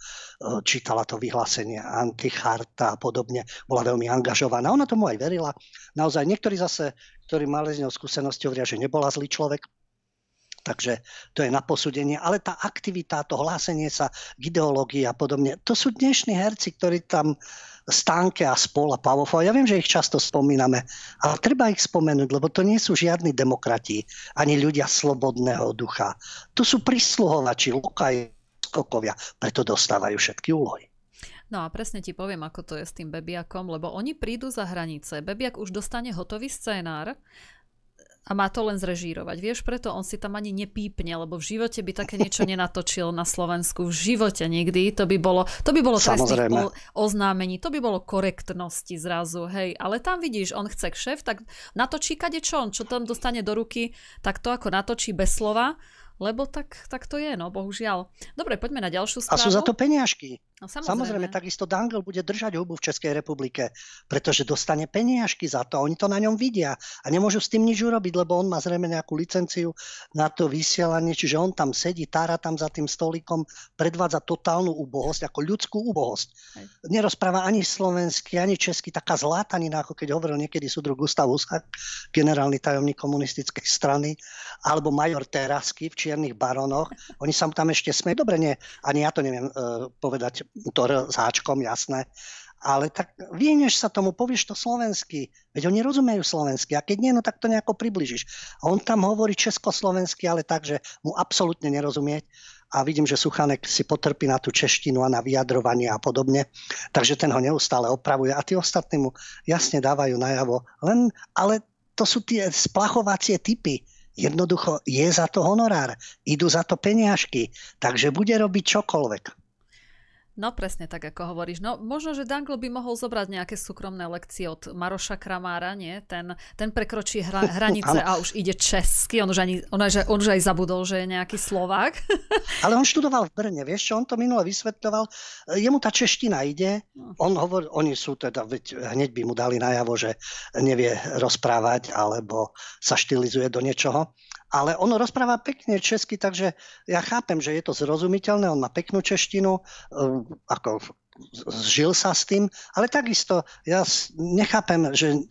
čítala to vyhlásenie Anticharta a podobne, bola veľmi angažovaná, ona tomu aj verila. Naozaj niektorí zase, ktorí mali z ňou skúsenosti, hovoria, že nebola zlý človek, Takže to je na posúdenie. Ale tá aktivita, to hlásenie sa k ideológii a podobne, to sú dnešní herci, ktorí tam Stánke a spol a Pavlov. Ja viem, že ich často spomíname, ale treba ich spomenúť, lebo to nie sú žiadni demokrati, ani ľudia slobodného ducha. To sú prisluhovači, lokaj, skokovia, preto dostávajú všetky úlohy. No a presne ti poviem, ako to je s tým Bebiakom, lebo oni prídu za hranice. Bebiak už dostane hotový scénár, a má to len zrežírovať. Vieš, preto on si tam ani nepípne, lebo v živote by také niečo nenatočil na Slovensku. V živote nikdy. To by bolo, to by bolo trestných oznámení, to by bolo korektnosti zrazu, hej. Ale tam vidíš, on chce kšef, tak natočí kade čo on, čo tam dostane do ruky, tak to ako natočí bez slova lebo tak, tak to je, no bohužiaľ. Dobre, poďme na ďalšiu správu. A sú za to peniažky. No, samozrejme. samozrejme, takisto Dangel bude držať hubu v Českej republike, pretože dostane peniažky za to. Oni to na ňom vidia a nemôžu s tým nič urobiť, lebo on má zrejme nejakú licenciu na to vysielanie, čiže on tam sedí, tára tam za tým stolikom, predvádza totálnu úbohosť, ako ľudskú úbohosť. Hej. Nerozpráva ani slovensky, ani česky, taká zlátanina, ako keď hovoril niekedy súdruh Gustav Husak, generálny tajomník komunistickej strany, alebo major Terasky v Čiernych baronoch. Oni sa tam ešte smejú. Dobre, nie, ani ja to neviem uh, povedať to s háčkom, jasné. Ale tak vieneš sa tomu, povieš to slovensky, veď oni rozumejú slovensky a keď nie, no tak to nejako približíš. A on tam hovorí československy, ale tak, že mu absolútne nerozumieť a vidím, že Suchanek si potrpí na tú češtinu a na vyjadrovanie a podobne, takže ten ho neustále opravuje a tí ostatní mu jasne dávajú najavo. Len, ale to sú tie splachovacie typy. Jednoducho je za to honorár, idú za to peniažky, takže bude robiť čokoľvek. No presne tak, ako hovoríš. No možno, že Dangl by mohol zobrať nejaké súkromné lekcie od Maroša Kramára, nie? Ten, ten prekročí hra, hranice a už ide česky. On už, ani, on, už, on už aj zabudol, že je nejaký Slovák. Ale on študoval v Brne, vieš čo? On to minule vysvetľoval. Jemu tá čeština ide. No. On hovorí, oni sú teda, veď hneď by mu dali najavo, že nevie rozprávať alebo sa štilizuje do niečoho ale on rozpráva pekne česky, takže ja chápem, že je to zrozumiteľné, on má peknú češtinu, eh, ako žil sa s tým, ale takisto ja nechápem, že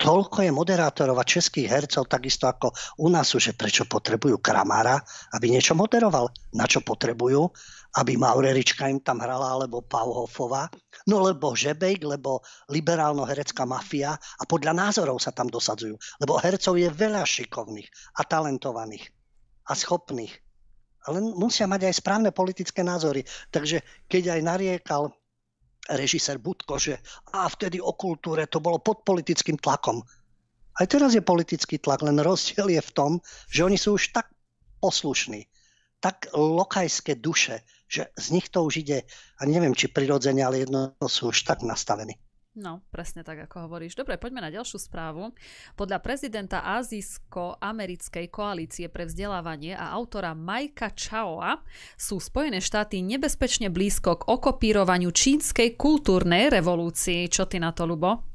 toľko je moderátorov a českých hercov, takisto ako u nás sú, že prečo potrebujú Kramára, aby niečo moderoval. Na čo potrebujú? Aby Maurerička im tam hrala, alebo Pauhofová. No lebo Žebejk, lebo liberálno-herecká mafia a podľa názorov sa tam dosadzujú. Lebo hercov je veľa šikovných a talentovaných a schopných. Ale musia mať aj správne politické názory. Takže keď aj nariekal režisér Budko, že a vtedy o kultúre to bolo pod politickým tlakom. Aj teraz je politický tlak, len rozdiel je v tom, že oni sú už tak poslušní, tak lokajské duše, že z nich to už ide, a neviem, či prirodzene, ale jedno sú už tak nastavení. No, presne tak, ako hovoríš. Dobre, poďme na ďalšiu správu. Podľa prezidenta Azijsko-americkej koalície pre vzdelávanie a autora Majka Chaoa sú Spojené štáty nebezpečne blízko k okopírovaniu čínskej kultúrnej revolúcii. Čo ty na to, Lubo?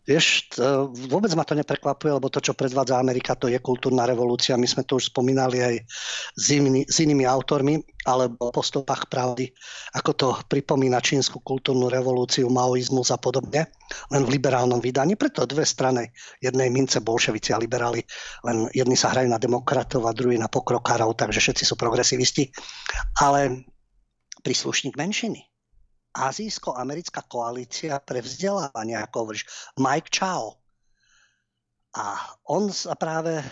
Vieš, vôbec ma to neprekvapuje, lebo to, čo predvádza Amerika, to je kultúrna revolúcia. My sme to už spomínali aj s, iný, s inými autormi, alebo po stopách pravdy, ako to pripomína čínsku kultúrnu revolúciu, maoizmus a podobne, len v liberálnom vydaní. Preto dve strany jednej mince bolševici a liberáli, len jedni sa hrajú na demokratov a druhí na pokrokárov, takže všetci sú progresivisti. Ale príslušník menšiny azijsko-americká koalícia pre vzdelávanie, ako hovoríš, Mike Chao. A on sa práve e,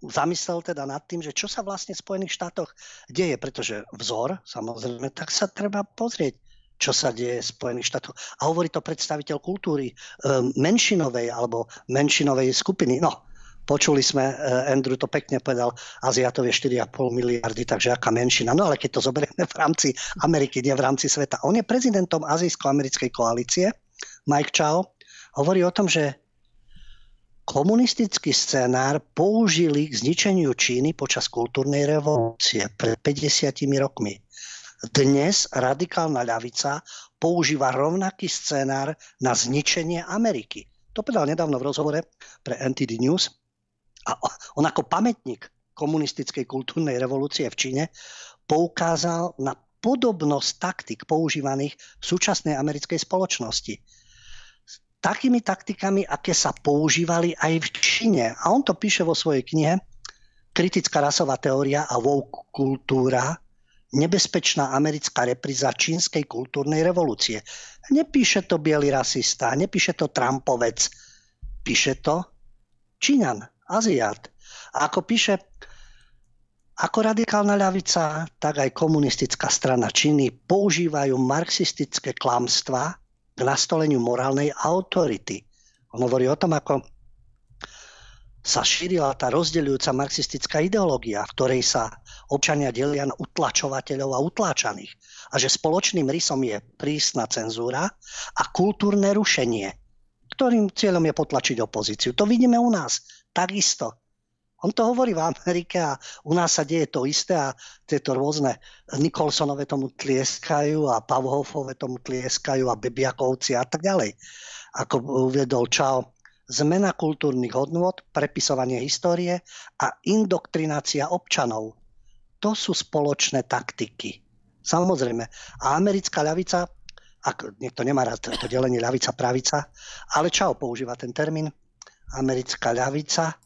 zamyslel teda nad tým, že čo sa vlastne v Spojených štátoch deje, pretože vzor, samozrejme, tak sa treba pozrieť, čo sa deje v Spojených štátoch. A hovorí to predstaviteľ kultúry e, menšinovej alebo menšinovej skupiny. No, Počuli sme, eh, Andrew to pekne povedal, Aziatov je 4,5 miliardy, takže aká menšina. No ale keď to zoberieme v rámci Ameriky, nie v rámci sveta. On je prezidentom Azijsko-americkej koalície, Mike Chow, hovorí o tom, že komunistický scénár použili k zničeniu Číny počas kultúrnej revolúcie pred 50 rokmi. Dnes radikálna ľavica používa rovnaký scénár na zničenie Ameriky. To povedal nedávno v rozhovore pre NTD News a on ako pamätník komunistickej kultúrnej revolúcie v Číne poukázal na podobnosť taktik používaných v súčasnej americkej spoločnosti. Takými taktikami, aké sa používali aj v Číne. A on to píše vo svojej knihe Kritická rasová teória a woke kultúra, nebezpečná americká repríza čínskej kultúrnej revolúcie. Nepíše to biely rasista, nepíše to Trumpovec, píše to Číňan, Aziat. A ako píše, ako radikálna ľavica, tak aj komunistická strana Číny používajú marxistické klamstva k nastoleniu morálnej autority. On hovorí o tom, ako sa šírila tá rozdeľujúca marxistická ideológia, v ktorej sa občania delia na utlačovateľov a utláčaných. A že spoločným rysom je prísna cenzúra a kultúrne rušenie, ktorým cieľom je potlačiť opozíciu. To vidíme u nás takisto. On to hovorí v Amerike a u nás sa deje to isté a tieto rôzne Nikolsonové tomu tlieskajú a Pavhofové tomu tlieskajú a Bebiakovci a tak ďalej. Ako uviedol Čao, zmena kultúrnych hodnôt, prepisovanie histórie a indoktrinácia občanov. To sú spoločné taktiky. Samozrejme. A americká ľavica, ak niekto nemá rád to delenie ľavica-pravica, ale Čao používa ten termín, americká ľavica,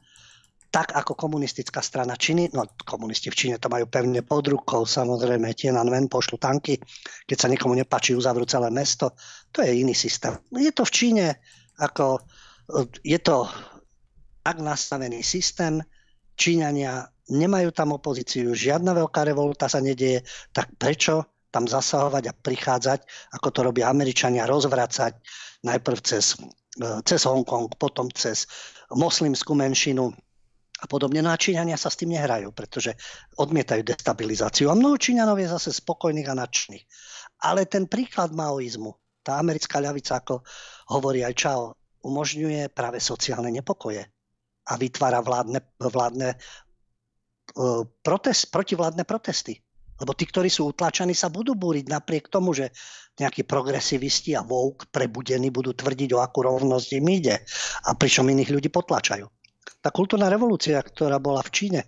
tak ako komunistická strana Číny, no komunisti v Číne to majú pevne pod rukou, samozrejme Tiananmen pošlu tanky, keď sa niekomu nepáči, uzavrú celé mesto, to je iný systém. Je to v Číne ako, je to tak nastavený systém, Číňania nemajú tam opozíciu, žiadna veľká revolúta sa nedieje, tak prečo tam zasahovať a prichádzať, ako to robia Američania, rozvracať najprv cez cez Hongkong, potom cez moslimskú menšinu a podobne. No a Číňania sa s tým nehrajú, pretože odmietajú destabilizáciu. A mnoho Číňanov je zase spokojných a nadšných. Ale ten príklad maoizmu, tá americká ľavica, ako hovorí aj Čao, umožňuje práve sociálne nepokoje a vytvára vládne, vládne uh, protest, protivládne protesty. Lebo tí, ktorí sú utlačení, sa budú búriť napriek tomu, že nejakí progresivisti a woke prebudení budú tvrdiť, o akú rovnosť im ide a pričom iných ľudí potlačajú. Tá kultúrna revolúcia, ktorá bola v Číne,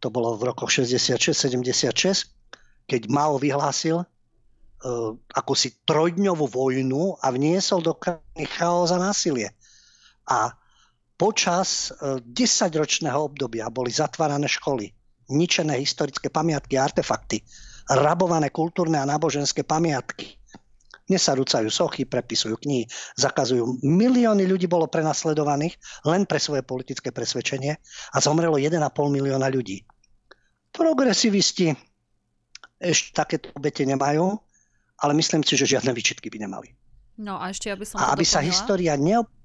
to bolo v rokoch 66-76, keď Mao vyhlásil uh, akúsi trojdňovú vojnu a vniesol do krajiny chaos a násilie. A počas uh, 10-ročného obdobia boli zatvárané školy, ničené historické pamiatky a artefakty, rabované kultúrne a náboženské pamiatky. Dnes sa rúcajú sochy, prepisujú knihy, zakazujú. Milióny ľudí bolo prenasledovaných len pre svoje politické presvedčenie a zomrelo 1,5 milióna ľudí. Progresivisti ešte takéto obete nemajú, ale myslím si, že žiadne výčitky by nemali. No a ešte, aby som A aby doplnila. sa história neop-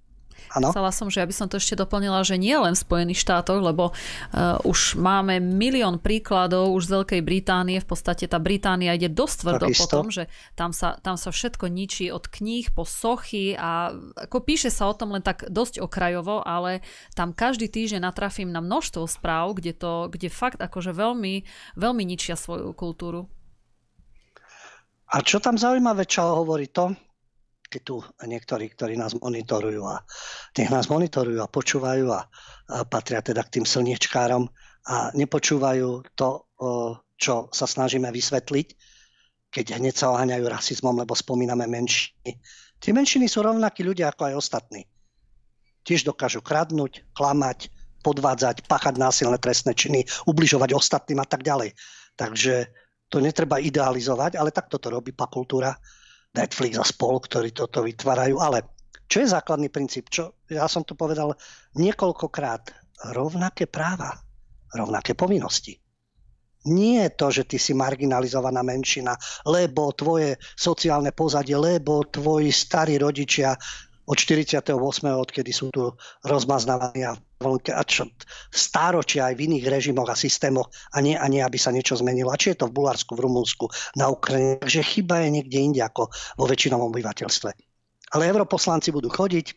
Ano? Chcela som, že ja by som to ešte doplnila, že nie len v Spojených štátoch, lebo uh, už máme milión príkladov už z Veľkej Británie. V podstate tá Británia ide dosť tvrdo po tom, že tam sa, tam sa všetko ničí od kníh po sochy a ako píše sa o tom len tak dosť okrajovo, ale tam každý týždeň natrafím na množstvo správ, kde to, kde fakt akože veľmi, veľmi ničia svoju kultúru. A čo tam zaujímavé, čo hovorí to, keď tu niektorí, ktorí nás monitorujú a nech nás monitorujú a počúvajú a, a patria teda k tým slniečkárom a nepočúvajú to, čo sa snažíme vysvetliť, keď hneď sa oháňajú rasizmom, lebo spomíname menšiny. Tie menšiny sú rovnakí ľudia ako aj ostatní. Tiež dokážu kradnúť, klamať, podvádzať, páchať násilné trestné činy, ubližovať ostatným a tak ďalej. Takže to netreba idealizovať, ale takto to robí kultúra Netflix a spol, ktorí toto vytvárajú. Ale čo je základný princíp? Čo, ja som to povedal niekoľkokrát. Rovnaké práva, rovnaké povinnosti. Nie je to, že ty si marginalizovaná menšina, lebo tvoje sociálne pozadie, lebo tvoji starí rodičia od 48. odkedy sú tu rozmaznávaní a čo, stáročia aj v iných režimoch a systémoch a nie, a nie, aby sa niečo zmenilo. A či je to v Bulharsku, v Rumunsku, na Ukrajine. Takže chyba je niekde inde ako vo väčšinovom obyvateľstve. Ale europoslanci budú chodiť,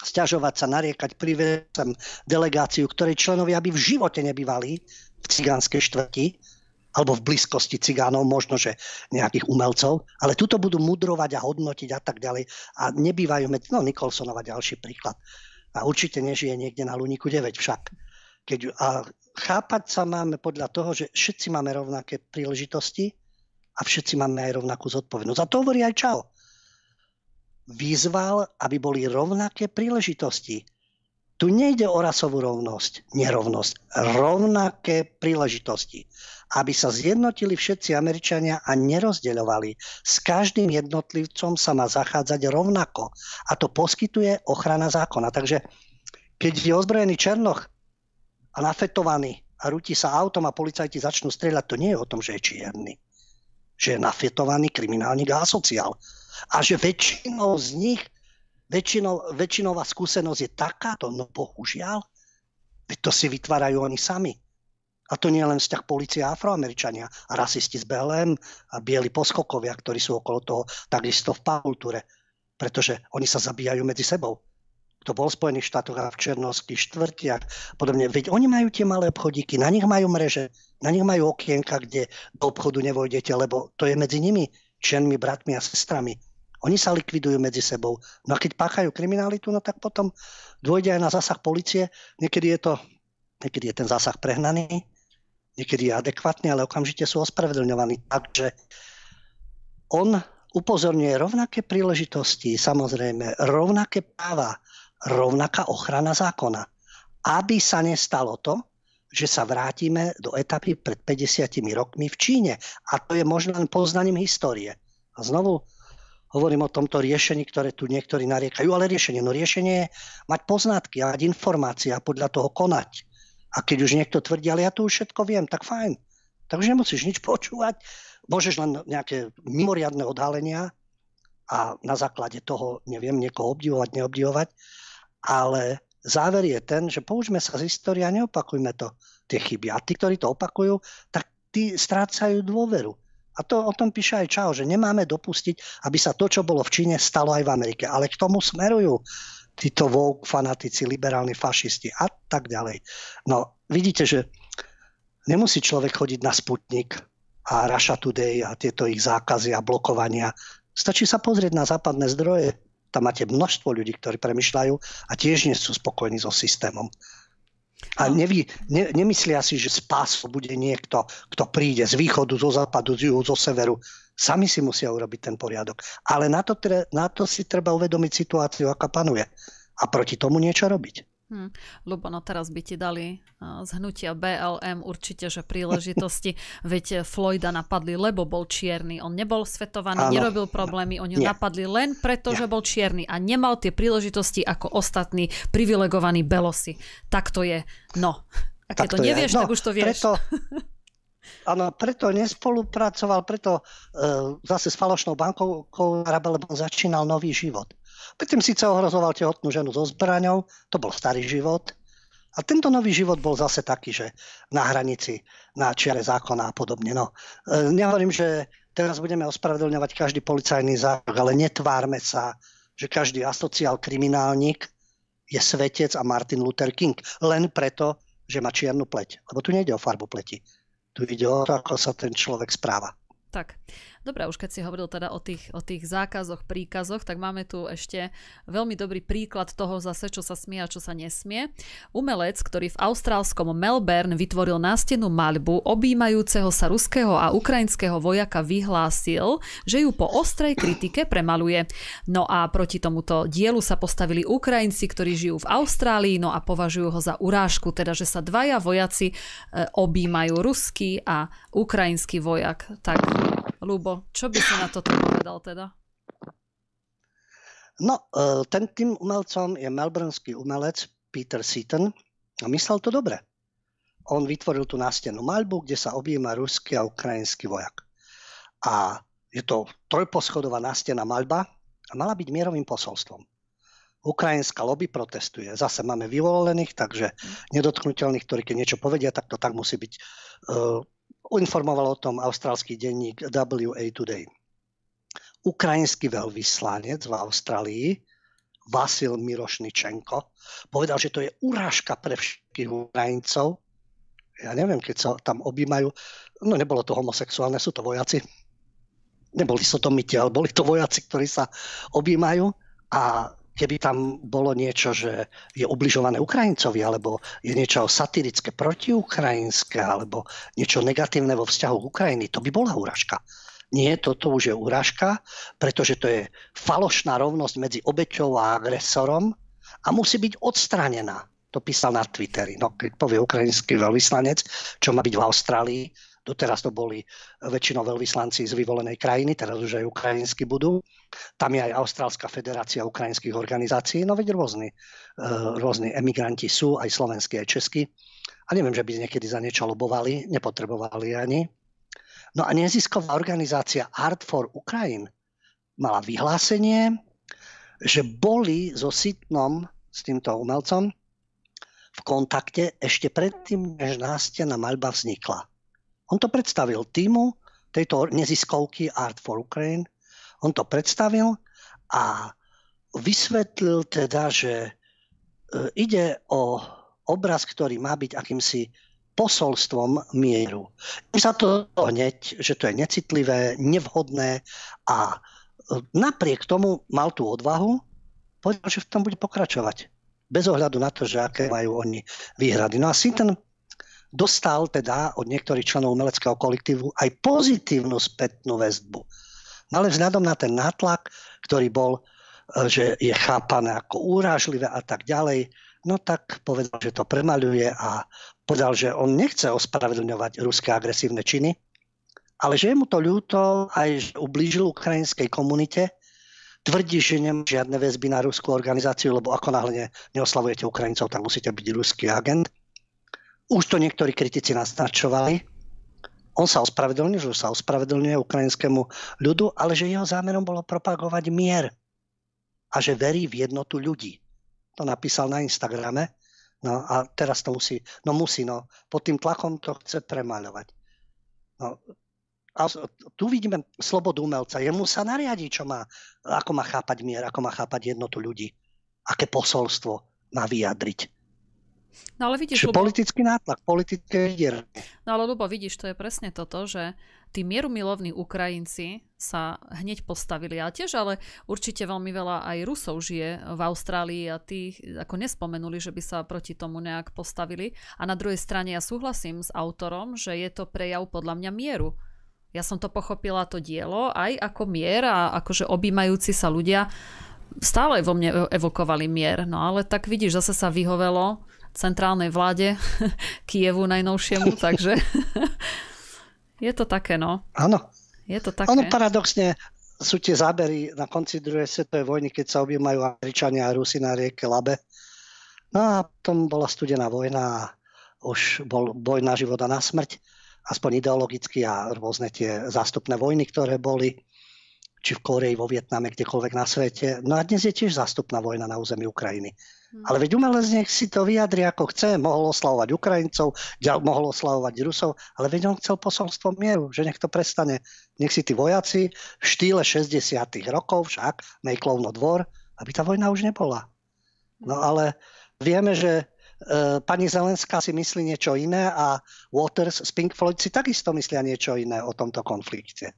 stiažovať sa, nariekať, priviesť delegáciu, ktorej členovia by v živote nebývali v cigánskej štvrti, alebo v blízkosti cigánov, možno, že nejakých umelcov, ale tuto budú mudrovať a hodnotiť a tak ďalej. A nebývajú medzi, no Nikolsonova ďalší príklad. A určite nežije niekde na Luniku 9 však. Keď, a chápať sa máme podľa toho, že všetci máme rovnaké príležitosti a všetci máme aj rovnakú zodpovednosť. A to hovorí aj Čau. Vyzval, aby boli rovnaké príležitosti tu nejde o rasovú rovnosť, nerovnosť, rovnaké príležitosti. Aby sa zjednotili všetci Američania a nerozdeľovali. S každým jednotlivcom sa má zachádzať rovnako. A to poskytuje ochrana zákona. Takže keď je ozbrojený Černoch a nafetovaný a rúti sa autom a policajti začnú strieľať, to nie je o tom, že je čierny. Že je nafetovaný kriminálnik a asociál. A že väčšinou z nich väčšinou, väčšinová skúsenosť je takáto, no bohužiaľ, to si vytvárajú oni sami. A to nie len vzťah policie a afroameričania, a rasisti z BLM a bieli poskokovia, ktorí sú okolo toho takisto v kultúre, pretože oni sa zabíjajú medzi sebou. Kto bol v Spojených štátoch a v Černovských štvrtiach, podobne. Veď oni majú tie malé obchodíky, na nich majú mreže, na nich majú okienka, kde do obchodu nevojdete, lebo to je medzi nimi, členmi, bratmi a sestrami. Oni sa likvidujú medzi sebou. No a keď páchajú kriminalitu, no tak potom dôjde aj na zásah policie. Niekedy je to, niekedy je ten zásah prehnaný, niekedy je adekvátny, ale okamžite sú ospravedlňovaní. Takže on upozorňuje rovnaké príležitosti, samozrejme, rovnaké práva, rovnaká ochrana zákona. Aby sa nestalo to, že sa vrátime do etapy pred 50 rokmi v Číne. A to je možno len poznaním histórie. A znovu hovorím o tomto riešení, ktoré tu niektorí nariekajú, ale riešenie, no riešenie je mať poznatky a mať informácie a podľa toho konať. A keď už niekto tvrdí, ale ja tu už všetko viem, tak fajn. Takže nemusíš nič počúvať, môžeš len nejaké mimoriadne odhalenia a na základe toho, neviem, niekoho obdivovať, neobdivovať, ale záver je ten, že použme sa z histórie a neopakujme to, tie chyby. A tí, ktorí to opakujú, tak tí strácajú dôveru. A to o tom píše aj Čao, že nemáme dopustiť, aby sa to, čo bolo v Číne, stalo aj v Amerike. Ale k tomu smerujú títo woke fanatici, liberálni fašisti a tak ďalej. No, vidíte, že nemusí človek chodiť na Sputnik a Russia Today a tieto ich zákazy a blokovania. Stačí sa pozrieť na západné zdroje. Tam máte množstvo ľudí, ktorí premyšľajú a tiež nie sú spokojní so systémom. A no. neví, ne, nemyslia si, že spás bude niekto, kto príde z východu, zo západu, z juhu, zo severu. Sami si musia urobiť ten poriadok. Ale na to, na to si treba uvedomiť situáciu, aká panuje. A proti tomu niečo robiť. Hm. Lubo, no teraz by ti dali z hnutia BLM určite, že príležitosti, veď Floyda napadli, lebo bol čierny. On nebol svetovaný, Áno. nerobil problémy, oni ho napadli len preto, Nie. že bol čierny a nemal tie príležitosti ako ostatní privilegovaní belosi. Tak to je. No, ak tak to, to nevieš, no, tak už to vieš. Preto, Áno, preto nespolupracoval, preto uh, zase s falošnou bankou lebo začínal nový život. Predtým síce ohrozoval tehotnú ženu so zbraňou, to bol starý život. A tento nový život bol zase taký, že na hranici, na čiare zákona a podobne. No, e, nehovorím, že teraz budeme ospravedlňovať každý policajný zákon, ale netvárme sa, že každý asociál kriminálnik je svetec a Martin Luther King. Len preto, že má čiernu pleť. Lebo tu nejde o farbu pleti. Tu ide o to, ako sa ten človek správa. Tak. Dobre, už keď si hovoril teda o tých, o tých zákazoch, príkazoch, tak máme tu ešte veľmi dobrý príklad toho zase, čo sa smie a čo sa nesmie. Umelec, ktorý v austrálskom Melbourne vytvoril nástennú maľbu objímajúceho sa ruského a ukrajinského vojaka vyhlásil, že ju po ostrej kritike premaluje. No a proti tomuto dielu sa postavili Ukrajinci, ktorí žijú v Austrálii, no a považujú ho za urážku, teda že sa dvaja vojaci e, objímajú ruský a ukrajinský vojak. Tak Lubo, čo by si na toto povedal teda? No, e, ten tým umelcom je melbourneský umelec Peter Seaton a myslel to dobre. On vytvoril tú nástennú maľbu, kde sa objíma ruský a ukrajinský vojak. A je to trojposchodová nástenná maľba a mala byť mierovým posolstvom. Ukrajinská lobby protestuje. Zase máme vyvolených, takže nedotknutelných, ktorí keď niečo povedia, tak to tak musí byť. Informoval o tom austrálsky denník WA Today. Ukrajinský veľvyslanec v Austrálii Vasil Mirošničenko povedal, že to je urážka pre všetkých Ukrajincov. Ja neviem, keď sa tam objímajú, no nebolo to homosexuálne, sú to vojaci. Neboli sotomite, ale boli to vojaci, ktorí sa objímajú a keby tam bolo niečo, že je ubližované Ukrajincovi, alebo je niečo satirické protiukrajinské, alebo niečo negatívne vo vzťahu k Ukrajiny, to by bola úražka. Nie, toto už je úražka, pretože to je falošná rovnosť medzi obeťou a agresorom a musí byť odstranená. To písal na Twitteri. No, keď povie ukrajinský veľvyslanec, čo má byť v Austrálii, Doteraz to boli väčšinou veľvyslanci z vyvolenej krajiny, teraz už aj ukrajinsky budú. Tam je aj Austrálska federácia ukrajinských organizácií, no veď rôzni, eh, rôzni emigranti sú, aj slovenskí, aj českí. A neviem, že by niekedy za niečo lobovali, nepotrebovali ani. No a nezisková organizácia Art for Ukraine mala vyhlásenie, že boli so Sitnom, s týmto umelcom, v kontakte ešte predtým, než nástená maľba vznikla. On to predstavil týmu tejto neziskovky Art for Ukraine. On to predstavil a vysvetlil teda, že e, ide o obraz, ktorý má byť akýmsi posolstvom mieru. My sa to hneď, že to je necitlivé, nevhodné a e, napriek tomu mal tú odvahu, povedal, že v tom bude pokračovať. Bez ohľadu na to, že aké majú oni výhrady. No a ten dostal teda od niektorých členov umeleckého kolektívu aj pozitívnu spätnú väzbu. No ale vzhľadom na ten nátlak, ktorý bol, e, že je chápané ako úražlivé a tak ďalej, no tak povedal, že to premaľuje a povedal, že on nechce ospravedlňovať ruské agresívne činy, ale že je mu to ľúto aj, že ublížil ukrajinskej komunite, tvrdí, že nemá žiadne väzby na ruskú organizáciu, lebo ako náhle neoslavujete Ukrajincov, tak musíte byť ruský agent. Už to niektorí kritici naznačovali. On sa ospravedlnil, že sa ospravedlňuje ukrajinskému ľudu, ale že jeho zámerom bolo propagovať mier a že verí v jednotu ľudí. To napísal na Instagrame. No a teraz to musí, no musí, no pod tým tlakom to chce premaľovať. No, a tu vidíme slobodu umelca. Jemu sa nariadí, čo má, ako má chápať mier, ako má chápať jednotu ľudí. Aké posolstvo má vyjadriť. No ale vidíš, Čiže Lubo... politický nátlak, politické vydieranie. No ale Lubo, vidíš, to je presne toto, že tí mierumilovní Ukrajinci sa hneď postavili. A tiež ale určite veľmi veľa aj Rusov žije v Austrálii a tí ako nespomenuli, že by sa proti tomu nejak postavili. A na druhej strane ja súhlasím s autorom, že je to prejav podľa mňa mieru. Ja som to pochopila to dielo aj ako mier a akože objímajúci sa ľudia stále vo mne evokovali mier. No ale tak vidíš, zase sa vyhovelo centrálnej vláde Kievu najnovšiemu, takže je to také, no. Áno. Je to také. Áno, paradoxne sú tie zábery na konci druhej svetovej vojny, keď sa objímajú Američania a Rusi na rieke Labe. No a potom bola studená vojna a už bol boj na život a na smrť, aspoň ideologicky a rôzne tie zástupné vojny, ktoré boli. či v Koreji, vo Vietname, kdekoľvek na svete. No a dnes je tiež zástupná vojna na území Ukrajiny. Hmm. Ale veď umelec nech si to vyjadri ako chce, mohol oslavovať Ukrajincov, mohol oslavovať Rusov, ale veď on chcel posolstvo mieru, že nech to prestane. Nech si tí vojaci v štýle 60 rokov však, Mejklovno dvor, aby tá vojna už nebola. No ale vieme, že e, pani Zelenská si myslí niečo iné a Waters z Pink Floyd si takisto myslia niečo iné o tomto konflikte.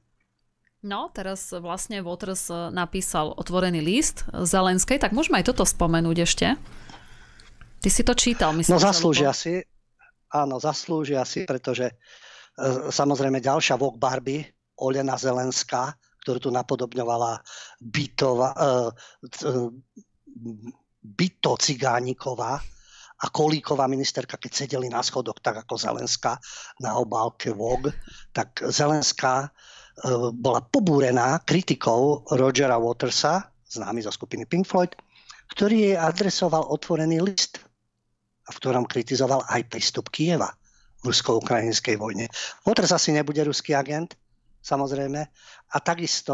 No, teraz vlastne Waters e, napísal otvorený list Zelenskej, tak môžeme aj toto spomenúť ešte. Ty si to čítal, myslím. No zaslúžia si, áno, zaslúžia si, pretože e, samozrejme ďalšia Vogue Barbie, Olena Zelenská, ktorú tu napodobňovala bytova, e, byto Cigániková a Kolíková ministerka, keď sedeli na schodoch, tak ako Zelenská na obálke Vogue, tak Zelenská bola pobúrená kritikou Rogera Watersa, známy zo skupiny Pink Floyd, ktorý jej adresoval otvorený list, v ktorom kritizoval aj prístup Kieva v rusko-ukrajinskej vojne. Waters asi nebude ruský agent, samozrejme, a takisto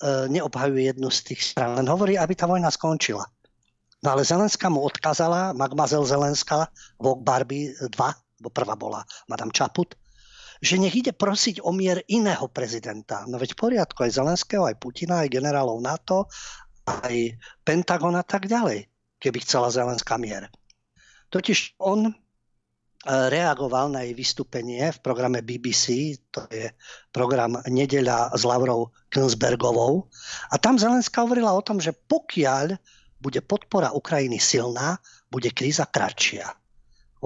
e, neobhajuje jednu z tých strán, len hovorí, aby tá vojna skončila. No ale Zelenská mu odkázala, Magmazel Zelenská, Vogue Barbie 2, bo prvá bola Madame Čaput, že nech ide prosiť o mier iného prezidenta. No veď v poriadku, aj Zelenského, aj Putina, aj generálov NATO, aj Pentagon a tak ďalej, keby chcela Zelenská mier. Totiž on e, reagoval na jej vystúpenie v programe BBC, to je program Nedeľa s Lavrou Knsbergovou. A tam Zelenská hovorila o tom, že pokiaľ bude podpora Ukrajiny silná, bude kríza kratšia.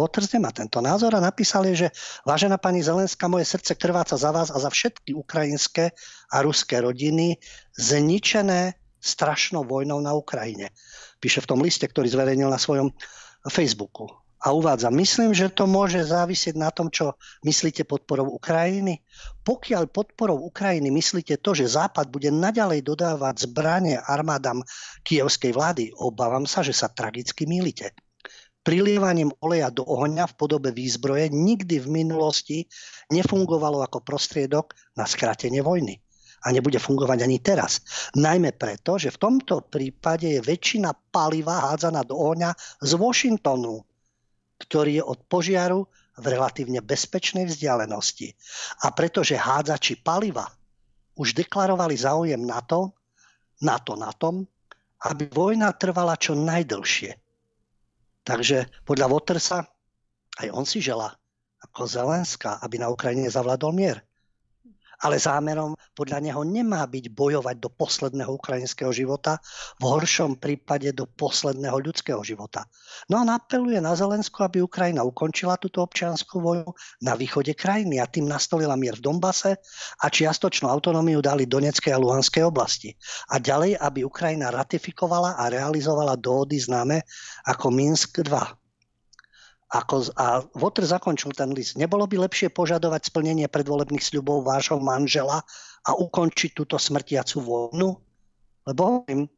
Waters nemá tento názor a napísal je, že vážená pani Zelenská, moje srdce krváca za vás a za všetky ukrajinské a ruské rodiny zničené strašnou vojnou na Ukrajine. Píše v tom liste, ktorý zverejnil na svojom Facebooku. A uvádza, myslím, že to môže závisieť na tom, čo myslíte podporou Ukrajiny. Pokiaľ podporou Ukrajiny myslíte to, že Západ bude naďalej dodávať zbranie armádam kievskej vlády, obávam sa, že sa tragicky mýlite prilievaním oleja do ohňa v podobe výzbroje nikdy v minulosti nefungovalo ako prostriedok na skrátenie vojny. A nebude fungovať ani teraz. Najmä preto, že v tomto prípade je väčšina paliva hádzaná do ohňa z Washingtonu, ktorý je od požiaru v relatívne bezpečnej vzdialenosti. A pretože hádzači paliva už deklarovali záujem na to, na to na tom, aby vojna trvala čo najdlšie Takže podľa Watersa aj on si želá ako Zelenská, aby na Ukrajine zavládol mier ale zámerom podľa neho nemá byť bojovať do posledného ukrajinského života, v horšom prípade do posledného ľudského života. No a apeluje na Zelensko, aby Ukrajina ukončila túto občianskú vojnu na východe krajiny a tým nastolila mier v Dombase a čiastočnú autonómiu dali Donetskej a Luhanskej oblasti. A ďalej, aby Ukrajina ratifikovala a realizovala dohody známe ako Minsk 2. Ako, a Votr zakončil ten list. Nebolo by lepšie požadovať splnenie predvolebných sľubov vášho manžela a ukončiť túto smrtiacu vojnu? Lebo hovorím,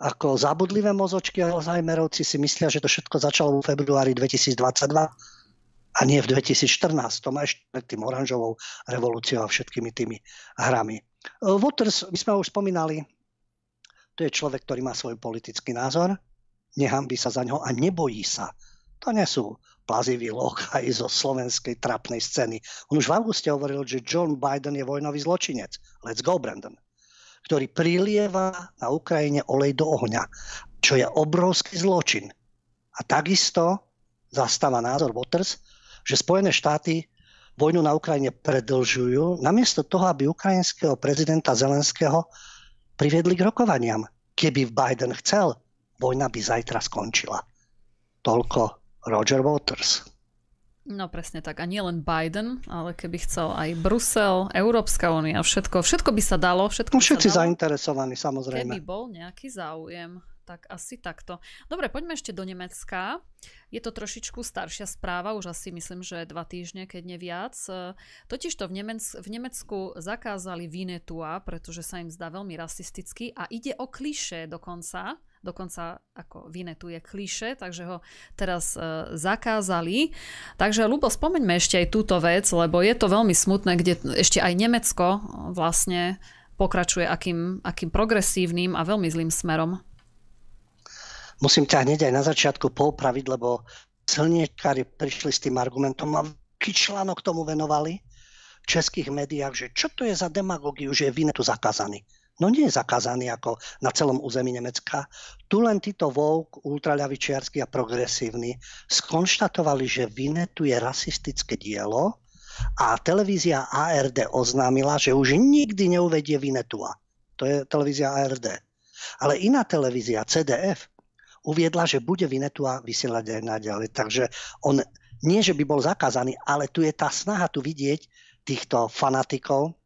ako zabudlivé mozočky Alzheimerovci si myslia, že to všetko začalo v februári 2022 a nie v 2014. To má ešte pred tým oranžovou revolúciou a všetkými tými hrami. Waters, my sme už spomínali, to je človek, ktorý má svoj politický názor, nehambí sa za ňo a nebojí sa. To nie sú plazivý lokaj zo slovenskej trapnej scény. On už v auguste hovoril, že John Biden je vojnový zločinec. Let's go, Brandon. Ktorý prilieva na Ukrajine olej do ohňa, čo je obrovský zločin. A takisto zastáva názor Waters, že Spojené štáty vojnu na Ukrajine predlžujú, namiesto toho, aby ukrajinského prezidenta Zelenského priviedli k rokovaniam. Keby Biden chcel, vojna by zajtra skončila. Toľko Roger Waters. No presne tak. A nie len Biden, ale keby chcel aj Brusel, Európska únia, všetko, všetko by sa dalo. Všetko no, všetci dalo, zainteresovaní, samozrejme. Keby bol nejaký záujem. Tak asi takto. Dobre, poďme ešte do Nemecka. Je to trošičku staršia správa, už asi myslím, že dva týždne, keď nie viac. Totižto v, Nemec- v Nemecku zakázali Vinetua, pretože sa im zdá veľmi rasistický a ide o kliše dokonca dokonca ako je kliše, takže ho teraz e, zakázali. Takže Lubo, spomeňme ešte aj túto vec, lebo je to veľmi smutné, kde ešte aj Nemecko vlastne pokračuje akým, akým progresívnym a veľmi zlým smerom. Musím ťa hneď aj na začiatku popraviť, lebo silniečkári prišli s tým argumentom a článok tomu venovali v českých médiách, že čo to je za demagogiu, že je Vinetu zakázaný. No nie je zakázaný ako na celom území Nemecka. Tu len títo Vogue, ultraľavičiarsky a progresívny, skonštatovali, že Vinetu je rasistické dielo a televízia ARD oznámila, že už nikdy neuvedie Vinetua. To je televízia ARD. Ale iná televízia, CDF, uviedla, že bude Vinetua vysielať aj naďalej. Takže on nie, že by bol zakázaný, ale tu je tá snaha tu vidieť týchto fanatikov,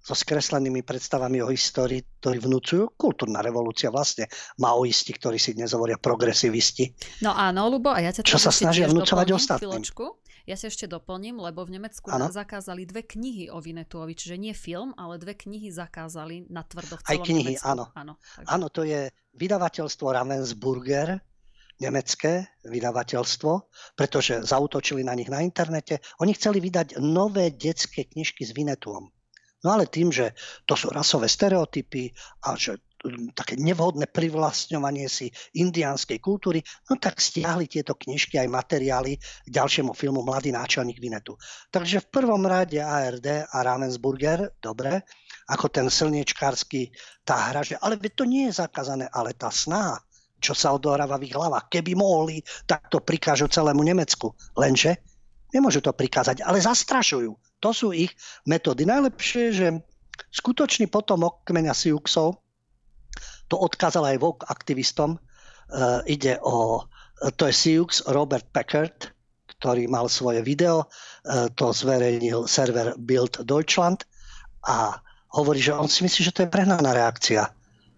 so skreslenými predstavami o histórii, ktorí vnúcujú kultúrna revolúcia vlastne. Maoisti, ktorí si dnes hovoria progresivisti. No áno, Lubo, a ja ťa Čo sa snažia vnúcovať ostatným. Chvíľočku. Ja sa ešte doplním, lebo v Nemecku ano? zakázali dve knihy o Vinetuovi, čiže nie film, ale dve knihy zakázali na tvrdo v celom Aj knihy, Nemecku. áno. Áno, takže... áno, to je vydavateľstvo Ravensburger, nemecké vydavateľstvo, pretože zautočili na nich na internete. Oni chceli vydať nové detské knižky s Vinetuom. No ale tým, že to sú rasové stereotypy a že mm, také nevhodné privlastňovanie si indiánskej kultúry, no tak stiahli tieto knižky aj materiály k ďalšiemu filmu Mladý náčelník Vinetu. Takže v prvom rade ARD a Ravensburger, dobre, ako ten silniečkársky, tá hra, že ale to nie je zakázané, ale tá snaha, čo sa odohráva v ich hlavách. Keby mohli, tak to prikážu celému Nemecku. Lenže nemôžu to prikázať, ale zastrašujú. To sú ich metódy. Najlepšie, že skutočný potomok kmeňa Siuxov to odkázal aj Vogue aktivistom. Uh, ide o, to je Siux Robert Packard, ktorý mal svoje video, uh, to zverejnil server Bild Deutschland a hovorí, že on si myslí, že to je prehnaná reakcia.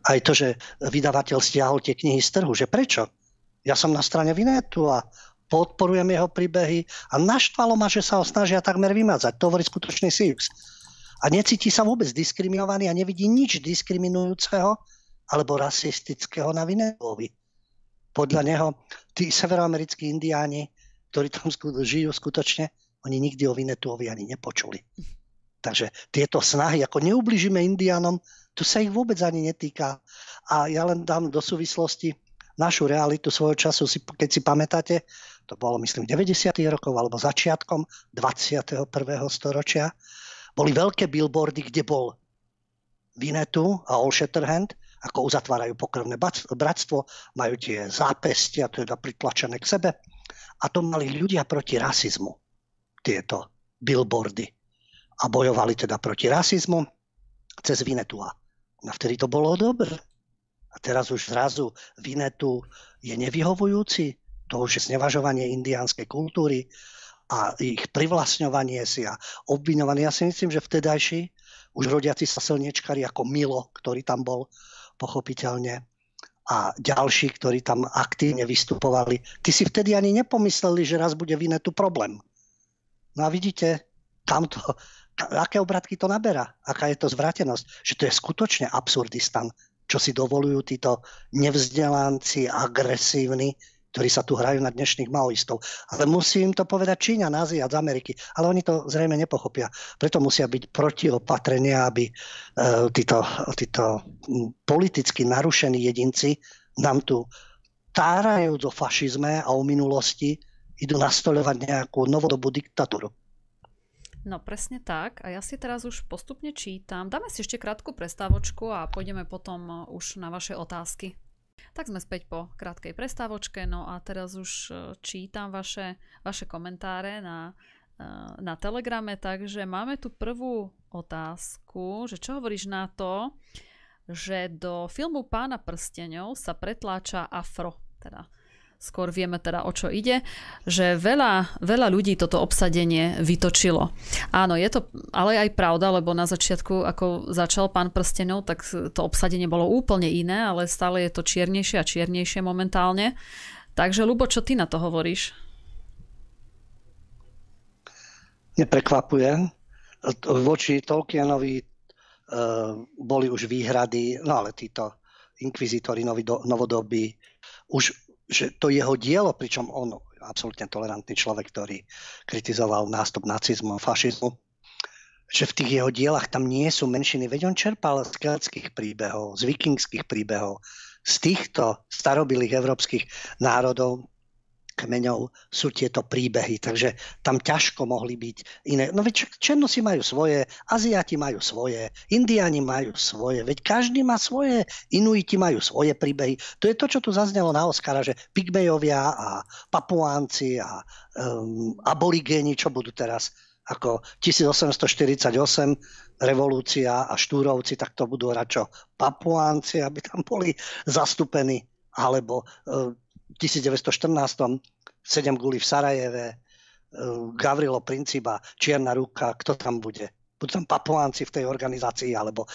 Aj to, že vydavateľ stiahol tie knihy z trhu, že prečo? Ja som na strane Vinetu a podporujem jeho príbehy a naštvalo ma, že sa ho snažia takmer vymazať. To hovorí skutočný Siux. A necíti sa vôbec diskriminovaný a nevidí nič diskriminujúceho alebo rasistického na Vinelovi. Podľa neho tí severoamerickí indiáni, ktorí tam žijú skutočne, oni nikdy o Vinetuovi ani nepočuli. Takže tieto snahy, ako neubližíme indiánom, tu sa ich vôbec ani netýka. A ja len dám do súvislosti našu realitu svojho času, keď si pamätáte, to bolo myslím 90. rokov alebo začiatkom 21. storočia, boli veľké billboardy, kde bol Vinetu a All Shatterhand, ako uzatvárajú pokrvné bratstvo, majú tie zápestia, teda pritlačené k sebe. A to mali ľudia proti rasizmu, tieto billboardy. A bojovali teda proti rasizmu cez Vinetu. A vtedy to bolo dobre. A teraz už zrazu Vinetu je nevyhovujúci to už je znevažovanie indiánskej kultúry a ich privlastňovanie si a obviňovanie. Ja si myslím, že vtedajší už rodiaci sa silniečkari ako Milo, ktorý tam bol pochopiteľne a ďalší, ktorí tam aktívne vystupovali, ty si vtedy ani nepomysleli, že raz bude v tu problém. No a vidíte, kam to, aké obratky to naberá, aká je to zvrátenosť, že to je skutočne absurdistan, čo si dovolujú títo nevzdelanci, agresívni, ktorí sa tu hrajú na dnešných maoistov. Ale musí im to povedať Číňa, z Ameriky. Ale oni to zrejme nepochopia. Preto musia byť protiopatrenia, aby e, títo, títo politicky narušení jedinci nám tu tárajú do fašizme a o minulosti idú nastoľovať nejakú novodobú diktatúru. No presne tak. A ja si teraz už postupne čítam. Dáme si ešte krátku prestávočku a pôjdeme potom už na vaše otázky. Tak sme späť po krátkej prestávočke, no a teraz už e, čítam vaše, vaše komentáre na, e, na Telegrame, takže máme tu prvú otázku, že čo hovoríš na to, že do filmu Pána prstenov sa pretláča afro, teda skôr vieme teda o čo ide, že veľa, veľa ľudí toto obsadenie vytočilo. Áno, je to ale aj pravda, lebo na začiatku, ako začal pán prstenov, tak to obsadenie bolo úplne iné, ale stále je to čiernejšie a čiernejšie momentálne. Takže, Lubo, čo ty na to hovoríš? Neprekvapuje. Voči Tolkienovi uh, boli už výhrady, no ale títo inkvizitori novodobí už že to jeho dielo, pričom on absolútne tolerantný človek, ktorý kritizoval nástup nacizmu a fašizmu, že v tých jeho dielach tam nie sú menšiny. Veď on čerpal z keltských príbehov, z vikingských príbehov, z týchto starobilých európskych národov, kmeňov sú tieto príbehy, takže tam ťažko mohli byť iné. No veď Černosi majú svoje, Aziati majú svoje, Indiani majú svoje, veď každý má svoje, Inuiti majú svoje príbehy. To je to, čo tu zaznelo na Oscara, že Pygmejovia a Papuánci a um, aborigéni, čo budú teraz ako 1848 revolúcia a štúrovci, tak to budú radšo papuánci, aby tam boli zastúpení, alebo uh, 1914 sedem guli v Sarajeve, e, Gavrilo Principa, Čierna ruka, kto tam bude? Budú tam papuánci v tej organizácii, alebo e,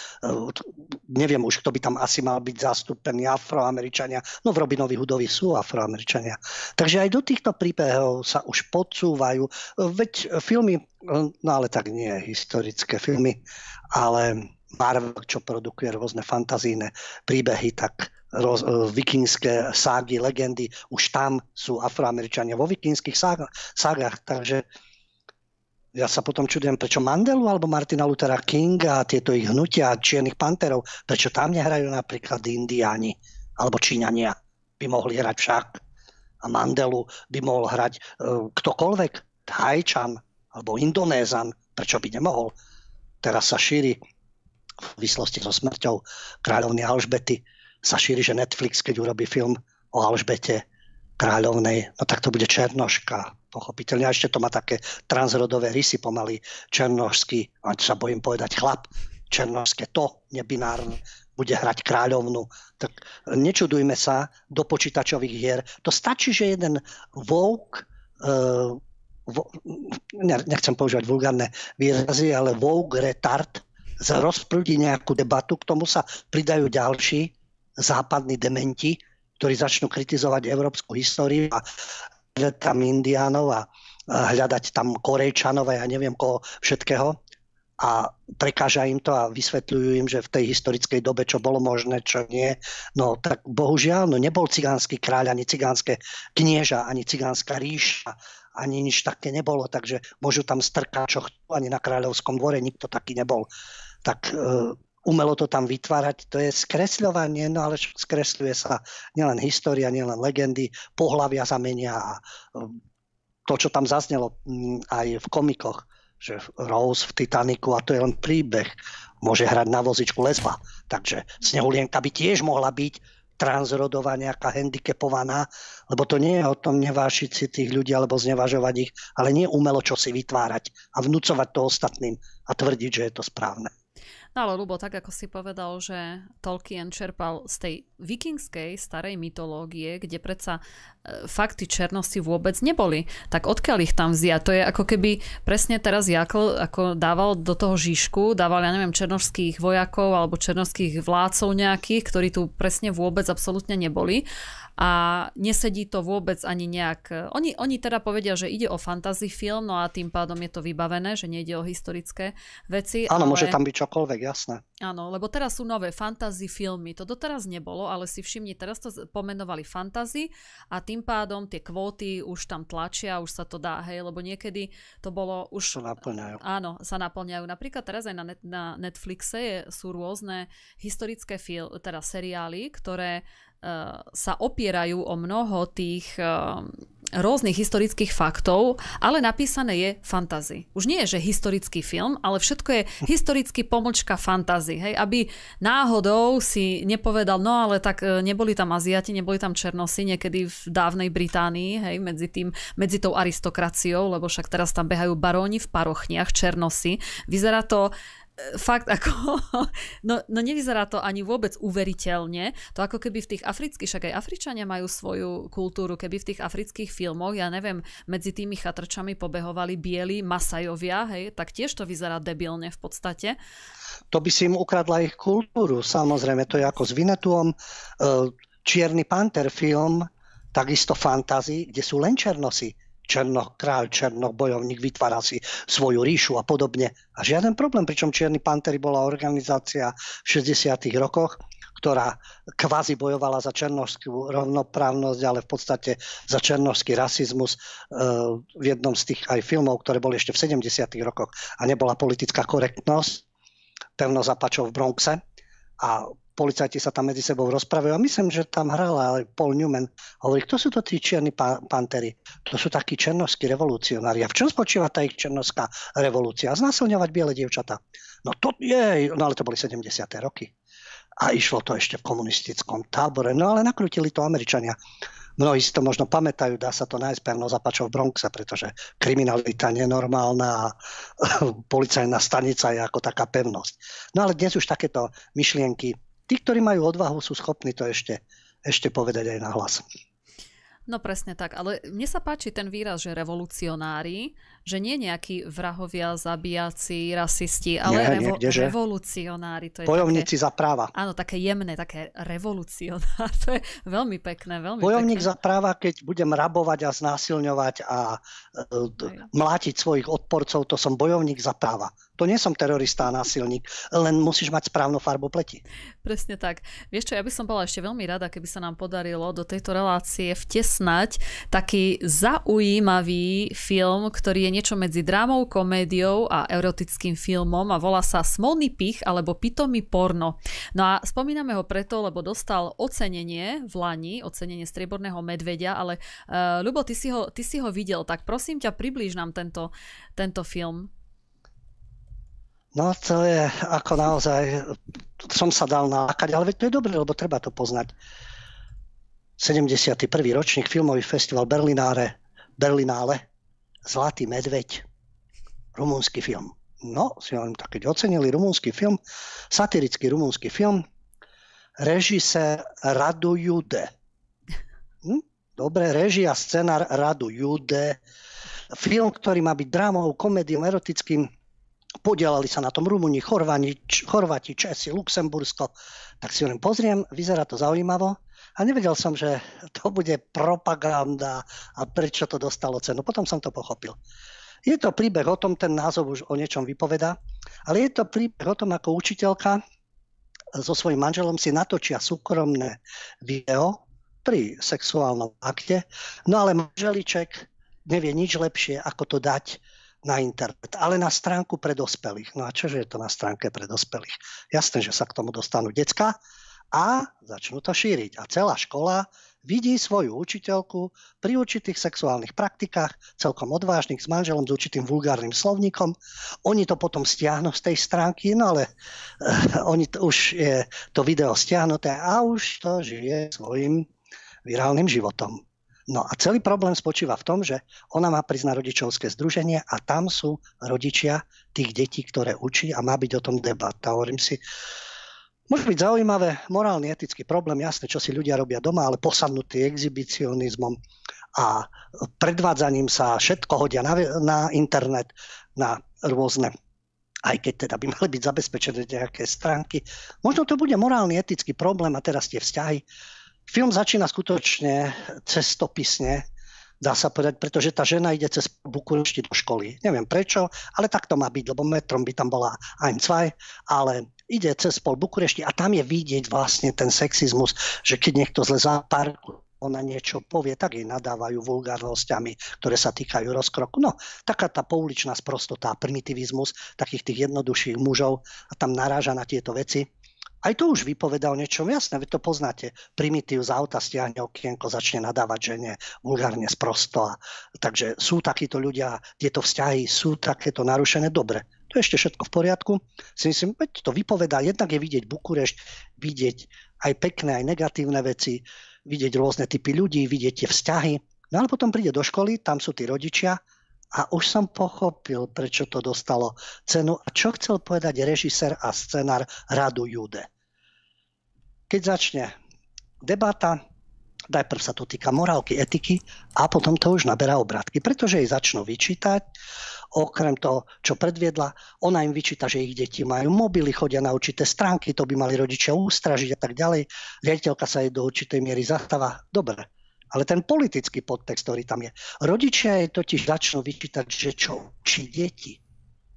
neviem už, kto by tam asi mal byť zastúpený, afroameričania. No v Robinovi Hudovi sú afroameričania. Takže aj do týchto príbehov sa už podsúvajú. Veď filmy, no ale tak nie historické filmy, ale Marvel, čo produkuje rôzne fantazíne príbehy, tak roz, e, vikingské ságy, legendy, už tam sú afroameričania vo vikingských ságach, takže ja sa potom čudujem, prečo Mandelu alebo Martina Luthera Kinga a tieto ich hnutia čiernych panterov, prečo tam nehrajú napríklad Indiáni alebo Číňania by mohli hrať však. A Mandelu by mohol hrať uh, ktokoľvek, Thajčan alebo Indonézan, prečo by nemohol. Teraz sa šíri v výslosti so smrťou kráľovny Alžbety sa šíri, že Netflix, keď urobí film o Alžbete kráľovnej, no tak to bude Černoška, pochopiteľne. A ešte to má také transrodové rysy pomaly černošský, a sa bojím povedať chlap, černošské to, nebinárne, bude hrať kráľovnu. Tak nečudujme sa do počítačových hier. To stačí, že jeden vouk, uh, vo, nechcem používať vulgárne výrazy, ale vouk retard rozprúdi nejakú debatu, k tomu sa pridajú ďalší západní dementi, ktorí začnú kritizovať európsku históriu a hľadať tam indiánov a hľadať tam Korejčanov a ja neviem koho všetkého a prekáža im to a vysvetľujú im, že v tej historickej dobe, čo bolo možné, čo nie. No tak bohužiaľ, no nebol cigánsky kráľ, ani cigánske knieža, ani cigánska ríša, ani nič také nebolo, takže môžu tam strkať, čo chcú, ani na kráľovskom dvore nikto taký nebol. Tak e, umelo to tam vytvárať, to je skresľovanie, no ale skresľuje sa nielen história, nielen legendy, pohľavia sa menia a um, to, čo tam zaznelo mm, aj v komikoch, že Rose v Titaniku a to je len príbeh, môže hrať na vozičku lesba. Takže Snehulienka by tiež mohla byť transrodová, nejaká handicapovaná, lebo to nie je o tom nevášiť si tých ľudí alebo znevažovať ich, ale nie umelo čo si vytvárať a vnúcovať to ostatným a tvrdiť, že je to správne. No ale Lubo, tak ako si povedal, že Tolkien čerpal z tej vikingskej starej mytológie, kde predsa e, fakty černosti vôbec neboli, tak odkiaľ ich tam vziať? To je ako keby presne teraz Jakl ako dával do toho Žižku, dával, ja neviem, černožských vojakov alebo černožských vládcov nejakých, ktorí tu presne vôbec absolútne neboli a nesedí to vôbec ani nejak... Oni, oni teda povedia, že ide o fantasy film, no a tým pádom je to vybavené, že nejde o historické veci. Áno, ale... môže tam byť čokoľvek, jasné. Áno, lebo teraz sú nové fantasy filmy, to doteraz nebolo, ale si všimni, teraz to pomenovali fantasy a tým pádom tie kvóty už tam tlačia, už sa to dá, hej, lebo niekedy to bolo už... Sa naplňajú. Áno, sa naplňajú. Napríklad teraz aj na, net, na Netflixe je, sú rôzne historické fil, teda seriály, ktoré sa opierajú o mnoho tých uh, rôznych historických faktov, ale napísané je fantasy. Už nie je, že historický film, ale všetko je historický pomlčka fantasy, hej, aby náhodou si nepovedal, no ale tak uh, neboli tam Aziati, neboli tam Černosi niekedy v dávnej Británii, hej, medzi tým, medzi tou aristokraciou, lebo však teraz tam behajú baróni v parochniach, Černosi. Vyzerá to fakt ako, no, no nevyzerá to ani vôbec uveriteľne. To ako keby v tých afrických, však aj Afričania majú svoju kultúru, keby v tých afrických filmoch, ja neviem, medzi tými chatrčami pobehovali bieli masajovia, hej, tak tiež to vyzerá debilne v podstate. To by si im ukradla ich kultúru, samozrejme, to je ako s Vinetuom. E, Čierny panter film, takisto fantasy, kde sú len černosy Černoch kráľ, Černoch bojovník, vytvára si svoju ríšu a podobne. A žiaden problém, pričom Čierny Pantery bola organizácia v 60. rokoch, ktorá kvázi bojovala za černožskú rovnoprávnosť, ale v podstate za černožský rasizmus e, v jednom z tých aj filmov, ktoré boli ešte v 70. rokoch a nebola politická korektnosť, pevno zapačov v Bronxe a policajti sa tam medzi sebou rozprávajú a myslím, že tam hrala aj Paul Newman. Hovorí, kto sú to tí čierni pantery? To sú takí černovskí revolucionári. A v čom spočíva tá ich černovská revolúcia? Znásilňovať biele dievčatá. No to je, no ale to boli 70. roky. A išlo to ešte v komunistickom tábore. No ale nakrutili to Američania. Mnohí si to možno pamätajú, dá sa to nájsť pevno zapačov v Bronxe, pretože kriminalita nenormálna a policajná stanica je ako taká pevnosť. No ale dnes už takéto myšlienky tí, ktorí majú odvahu, sú schopní to ešte, ešte povedať aj na hlas. No presne tak, ale mne sa páči ten výraz, že revolucionári, že nie nejakí vrahovia, zabíjaci, rasisti, ale nie, revo- revolucionári. To je Bojovníci také, za práva. Áno, také jemné, také revolucionár. To je veľmi pekné, veľmi Bojovník pekné. za práva, keď budem rabovať a znásilňovať a uh, mlátiť svojich odporcov, to som bojovník za práva. To nie som terorista a násilník, len musíš mať správnu farbu pleti. Presne tak. Vieš čo, ja by som bola ešte veľmi rada, keby sa nám podarilo do tejto relácie vtesnať taký zaujímavý film, ktorý je niečo medzi drámou, komédiou a erotickým filmom a volá sa Smolný pich alebo Pitomý porno. No a spomíname ho preto, lebo dostal ocenenie v Lani, ocenenie strieborného medvedia, ale uh, Ľubo, ty si, ho, ty si ho videl, tak prosím ťa, priblíž nám tento, tento film. No to je ako naozaj, som sa dal nákať, ale to je dobré, lebo treba to poznať. 71. ročník, filmový festival Berlináre, Berlinále, Zlatý medveď, rumúnsky film. No, si hovorím, tak keď ocenili rumúnsky film, satirický rumúnsky film, režisér Radu Jude. Hm? Dobre, režia, scenár Radu Jude. Film, ktorý má byť drámou, komédiou, erotickým, Podielali sa na tom Rumúni, Chorvani, Chorvati, Česi, Luxembursko. Tak si hovorím, pozriem, vyzerá to zaujímavo. A nevedel som, že to bude propaganda a prečo to dostalo cenu. Potom som to pochopil. Je to príbeh o tom, ten názov už o niečom vypoveda, ale je to príbeh o tom, ako učiteľka so svojím manželom si natočia súkromné video pri sexuálnom akte, no ale manželiček nevie nič lepšie, ako to dať na internet, ale na stránku pre dospelých. No a čože je to na stránke pre dospelých? Jasné, že sa k tomu dostanú decka a začnú to šíriť. A celá škola vidí svoju učiteľku pri určitých sexuálnych praktikách, celkom odvážnych, s manželom, s určitým vulgárnym slovníkom. Oni to potom stiahnu z tej stránky, no ale uh, oni to, už je to video stiahnuté a už to žije svojim virálnym životom. No a celý problém spočíva v tom, že ona má prísť rodičovské združenie a tam sú rodičia tých detí, ktoré učí a má byť o tom debata. Hovorím si, Môže byť zaujímavé, morálny, etický problém, jasné, čo si ľudia robia doma, ale posadnutý exhibicionizmom a predvádzaním sa všetko hodia na, na internet, na rôzne aj keď teda by mali byť zabezpečené nejaké stránky. Možno to bude morálny, etický problém a teraz tie vzťahy Film začína skutočne cestopisne, dá sa povedať, pretože tá žena ide cez Bukurešti do školy. Neviem prečo, ale tak to má byť, lebo metrom by tam bola ein, zwei, ale ide cez pol Bukurešti a tam je vidieť vlastne ten sexizmus, že keď niekto zle parku, ona niečo povie, tak jej nadávajú vulgárnosťami, ktoré sa týkajú rozkroku. No, taká tá pouličná sprostota, primitivizmus takých tých jednoduchších mužov a tam naráža na tieto veci. Aj to už vypovedal niečo jasné, vy to poznáte. Primitív z auta stiahne okienko, začne nadávať žene vulgárne sprosto. A, takže sú takíto ľudia, tieto vzťahy sú takéto narušené. Dobre, to je ešte všetko v poriadku. Si myslím, veď to vypovedá, jednak je vidieť Bukurešť, vidieť aj pekné, aj negatívne veci, vidieť rôzne typy ľudí, vidieť tie vzťahy. No ale potom príde do školy, tam sú tí rodičia a už som pochopil, prečo to dostalo cenu a čo chcel povedať režisér a scenár Radu Jude. Keď začne debata, najprv sa to týka morálky, etiky a potom to už naberá obratky, pretože jej začnú vyčítať, okrem toho, čo predviedla, ona im vyčíta, že ich deti majú mobily, chodia na určité stránky, to by mali rodičia ústražiť a tak ďalej. Riaditeľka sa jej do určitej miery zastáva. Dobre, ale ten politický podtext, ktorý tam je. Rodičia jej totiž začnú vyčítať, že čo učí deti.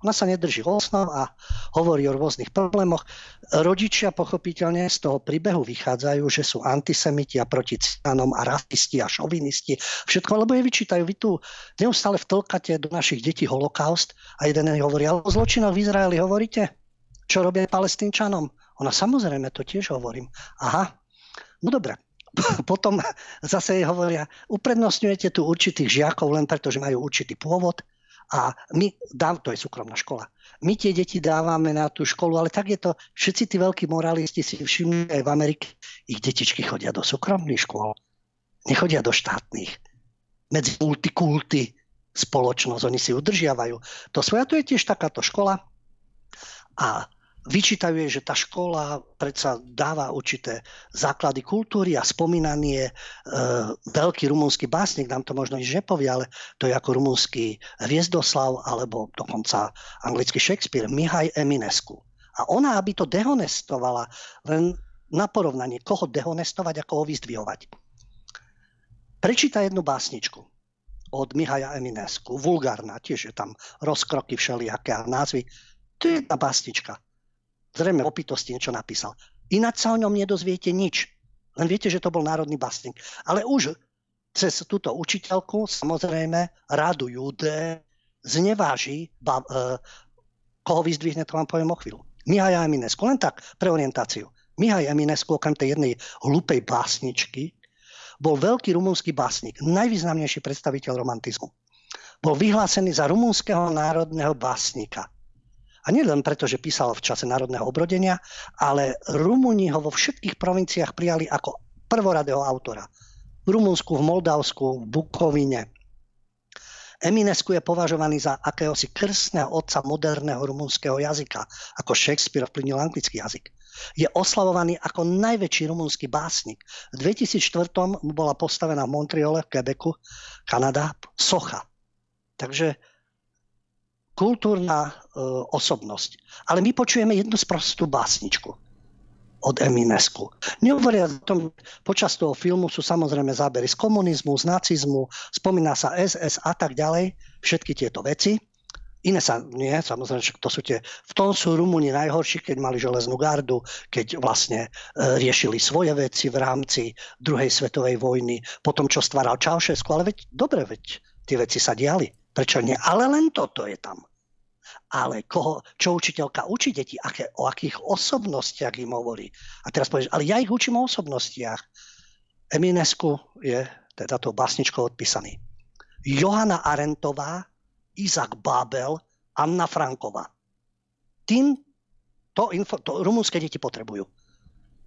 Ona sa nedrží osnov a hovorí o rôznych problémoch. Rodičia pochopiteľne z toho príbehu vychádzajú, že sú antisemiti a proti citánom a rasisti a šovinisti. Všetko, lebo je vyčítajú. Vy tu neustále vtlkate do našich detí holokaust a jeden hovorí, ale o zločinoch v Izraeli hovoríte? Čo robia palestínčanom? Ona samozrejme to tiež hovorím. Aha, no dobre. Potom zase jej hovoria, uprednostňujete tu určitých žiakov len preto, že majú určitý pôvod a my, dám, to je súkromná škola, my tie deti dávame na tú školu, ale tak je to, všetci tí veľkí moralisti si všimli aj v Amerike, ich detičky chodia do súkromných škôl, nechodia do štátnych. Medzi multikulty spoločnosť, oni si udržiavajú to svoje. A to je tiež takáto škola. A vyčítajú jej, že tá škola predsa dáva určité základy kultúry a spomínanie e, veľký rumúnsky básnik, nám to možno nič nepovie, ale to je ako rumúnsky Hviezdoslav alebo dokonca anglický Shakespeare, Mihaj Eminescu. A ona, aby to dehonestovala, len na porovnanie, koho dehonestovať, ako ho vyzdvihovať. Prečíta jednu básničku od Mihaja Eminescu, vulgárna, tiež je tam rozkroky všelijaké a názvy. To je jedna básnička Zrejme opitosti niečo napísal. Ináč sa o ňom nedozviete nič. Len viete, že to bol národný básnik. Ale už cez túto učiteľku, samozrejme, rádu Jude zneváži, ba, e, koho vyzdvihne, to vám poviem o chvíľu. Mihaj Eminescu, len tak, pre orientáciu. Mihaj Eminescu, okrem tej jednej hlupej básničky, bol veľký rumúnsky básnik, najvýznamnejší predstaviteľ romantizmu. Bol vyhlásený za rumúnskeho národného básnika. A nie len preto, že písal v čase národného obrodenia, ale Rumúni ho vo všetkých provinciách prijali ako prvoradého autora. V Rumunsku, v Moldavsku, v Bukovine. Eminescu je považovaný za akéhosi krstného otca moderného rumunského jazyka, ako Shakespeare vplyvnil anglický jazyk. Je oslavovaný ako najväčší rumunský básnik. V 2004 mu bola postavená v Montreale, v Quebecu, Kanada, socha. Takže kultúrna e, osobnosť. Ale my počujeme jednu sprostú básničku od Eminesku. Nehovoria o tom, počas toho filmu sú samozrejme zábery z komunizmu, z nacizmu, spomína sa SS a tak ďalej, všetky tieto veci. Iné sa nie, samozrejme, to sú tie, v tom sú Rumúni najhorší, keď mali železnú gardu, keď vlastne e, riešili svoje veci v rámci druhej svetovej vojny, potom čo stváral Čaušesku, ale veď, dobre, veď tie veci sa diali. Prečo nie? Ale len toto je tam ale koho, čo učiteľka učí deti, aké, o akých osobnostiach im hovorí. A teraz povieš, ale ja ich učím o osobnostiach. Eminesku je teda to básničkou odpísaný. Johana Arentová, Izak Babel, Anna Franková. Tým to, info, to rumúnske deti potrebujú.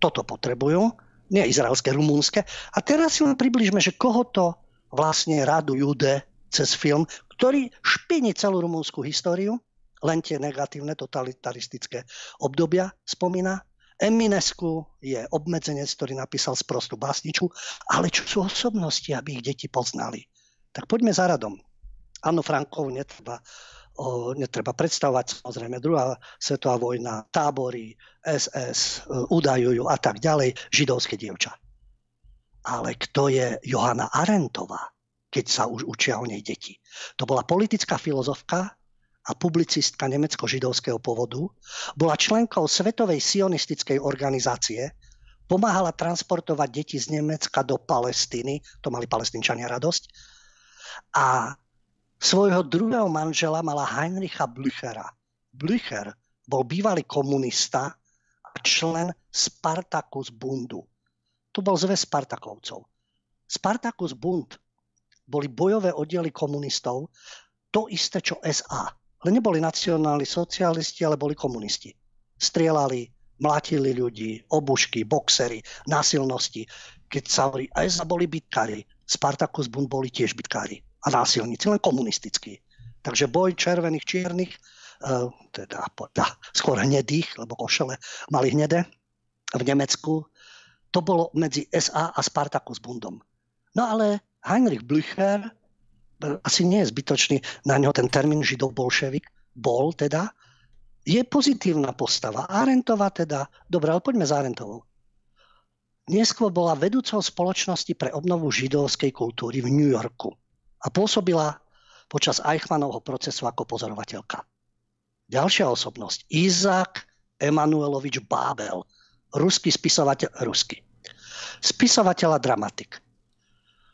Toto potrebujú, nie izraelské, rumúnske. A teraz si len približme, že koho to vlastne radu Jude cez film, ktorý špini celú rumúnsku históriu, len tie negatívne totalitaristické obdobia spomína. Eminescu je obmedzenec, ktorý napísal sprostú básničku, ale čo sú osobnosti, aby ich deti poznali. Tak poďme za radom. Áno, Frankov netreba, o, netreba predstavovať, samozrejme, druhá svetová vojna, tábory, SS, e, udajujú a tak ďalej, židovské dievča. Ale kto je Johana Arentová, keď sa už učia o nej deti? To bola politická filozofka, a publicistka nemecko-židovského povodu, bola členkou Svetovej sionistickej organizácie, pomáhala transportovať deti z Nemecka do Palestíny, to mali palestínčania radosť, a svojho druhého manžela mala Heinricha Blüchera. Blücher bol bývalý komunista a člen Spartacus Bundu. To bol zväz Spartakovcov. Spartacus Bund boli bojové oddiely komunistov, to isté čo SA. Ale neboli nacionálni socialisti, ale boli komunisti. Strieľali, mlatili ľudí, obušky, boxery, násilnosti. Keď sa hovorí, aj boli bitkári, Spartacus Bund boli tiež bitkári a násilníci, len komunistickí. Takže boj červených, čiernych, uh, teda, teda skôr hnedých, lebo košele mali hnedé v Nemecku, to bolo medzi SA a Spartacus Bundom. No ale Heinrich Blücher asi nie je zbytočný na ňo ten termín židov bolševik, bol teda, je pozitívna postava. Arentová teda, dobre, ale poďme za Arentovou. Neskôr bola vedúcou spoločnosti pre obnovu židovskej kultúry v New Yorku a pôsobila počas Eichmannovho procesu ako pozorovateľka. Ďalšia osobnosť. Izák Emanuelovič Bábel. Ruský spisovateľ, ruský. Spisovateľ a dramatik.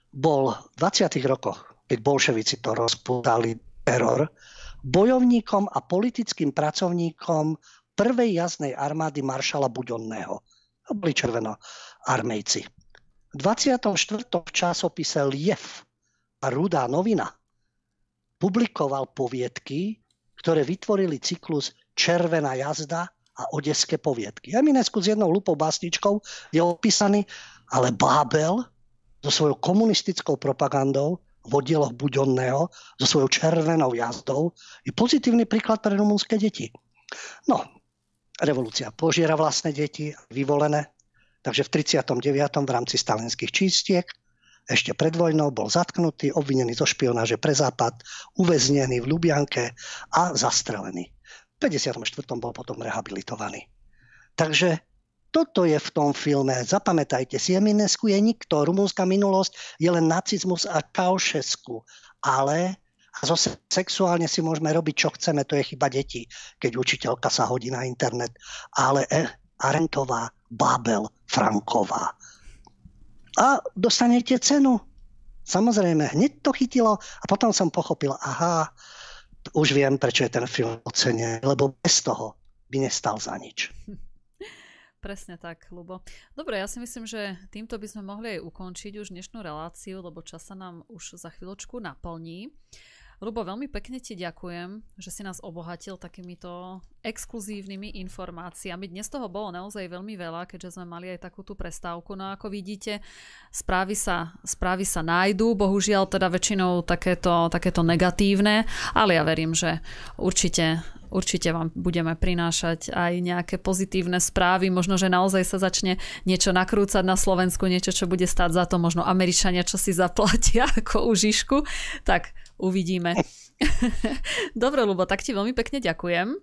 Bol v 20. rokoch, keď bolševici to rozputali teror, bojovníkom a politickým pracovníkom prvej jazdnej armády maršala Budonného. To boli červeno armejci. V 24. v časopise Liev a Rudá novina publikoval poviedky, ktoré vytvorili cyklus Červená jazda a odeské poviedky. Eminesku s jednou lupou básničkou je opísaný, ale Bábel so svojou komunistickou propagandou v oddieloch Budonného so svojou červenou jazdou je pozitívny príklad pre rumunské deti. No, revolúcia požiera vlastné deti, vyvolené, takže v 39. v rámci stalinských čistiek ešte pred vojnou bol zatknutý, obvinený zo špionáže pre západ, uväznený v Lubianke a zastrelený. V 54. bol potom rehabilitovaný. Takže toto je v tom filme. Zapamätajte si, Eminescu je nikto. Rumunská minulosť je len nacizmus a Kaušesku. Ale a zo sexuálne si môžeme robiť, čo chceme, to je chyba detí, keď učiteľka sa hodí na internet. Ale e, Arentová, Babel, Franková a dostanete cenu. Samozrejme, hneď to chytilo a potom som pochopil, aha, už viem, prečo je ten film ocenený, lebo bez toho by nestal za nič. Presne tak, Lubo. Dobre, ja si myslím, že týmto by sme mohli aj ukončiť už dnešnú reláciu, lebo čas sa nám už za chvíľočku naplní. Lubo, veľmi pekne ti ďakujem, že si nás obohatil takýmito exkluzívnymi informáciami. Dnes toho bolo naozaj veľmi veľa, keďže sme mali aj takú tú prestávku. No ako vidíte, správy sa, správy sa nájdú, bohužiaľ teda väčšinou takéto, takéto negatívne, ale ja verím, že určite určite vám budeme prinášať aj nejaké pozitívne správy. Možno, že naozaj sa začne niečo nakrúcať na Slovensku, niečo, čo bude stáť za to. Možno Američania, čo si zaplatia ako užišku. Tak Uvidíme. Dobre, Lubo, tak ti veľmi pekne ďakujem.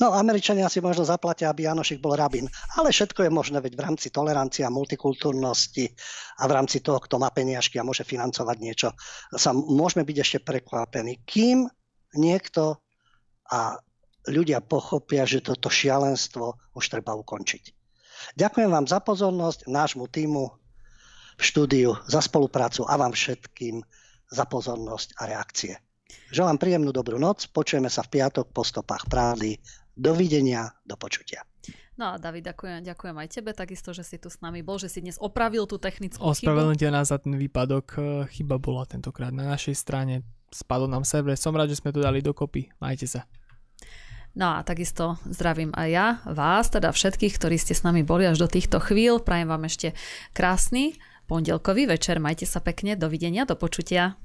No, Američania si možno zaplatia, aby Janošik bol rabín. Ale všetko je možné, veď v rámci tolerancie a multikultúrnosti a v rámci toho, kto má peniažky a môže financovať niečo, sa môžeme byť ešte prekvapení. Kým niekto a ľudia pochopia, že toto šialenstvo už treba ukončiť. Ďakujem vám za pozornosť, nášmu týmu v štúdiu, za spoluprácu a vám všetkým za pozornosť a reakcie. Želám príjemnú dobrú noc, počujeme sa v piatok po stopách pravdy. Dovidenia, do počutia. No a David, ďakujem, ďakujem aj tebe takisto, že si tu s nami bol, že si dnes opravil tú technickú Ospravedlňte nás za ten výpadok, e, chyba bola tentokrát na našej strane, spadol nám server, som rád, že sme to dali dokopy, majte sa. No a takisto zdravím aj ja, vás, teda všetkých, ktorí ste s nami boli až do týchto chvíľ. Prajem vám ešte krásny pondelkový večer. Majte sa pekne, dovidenia, do počutia.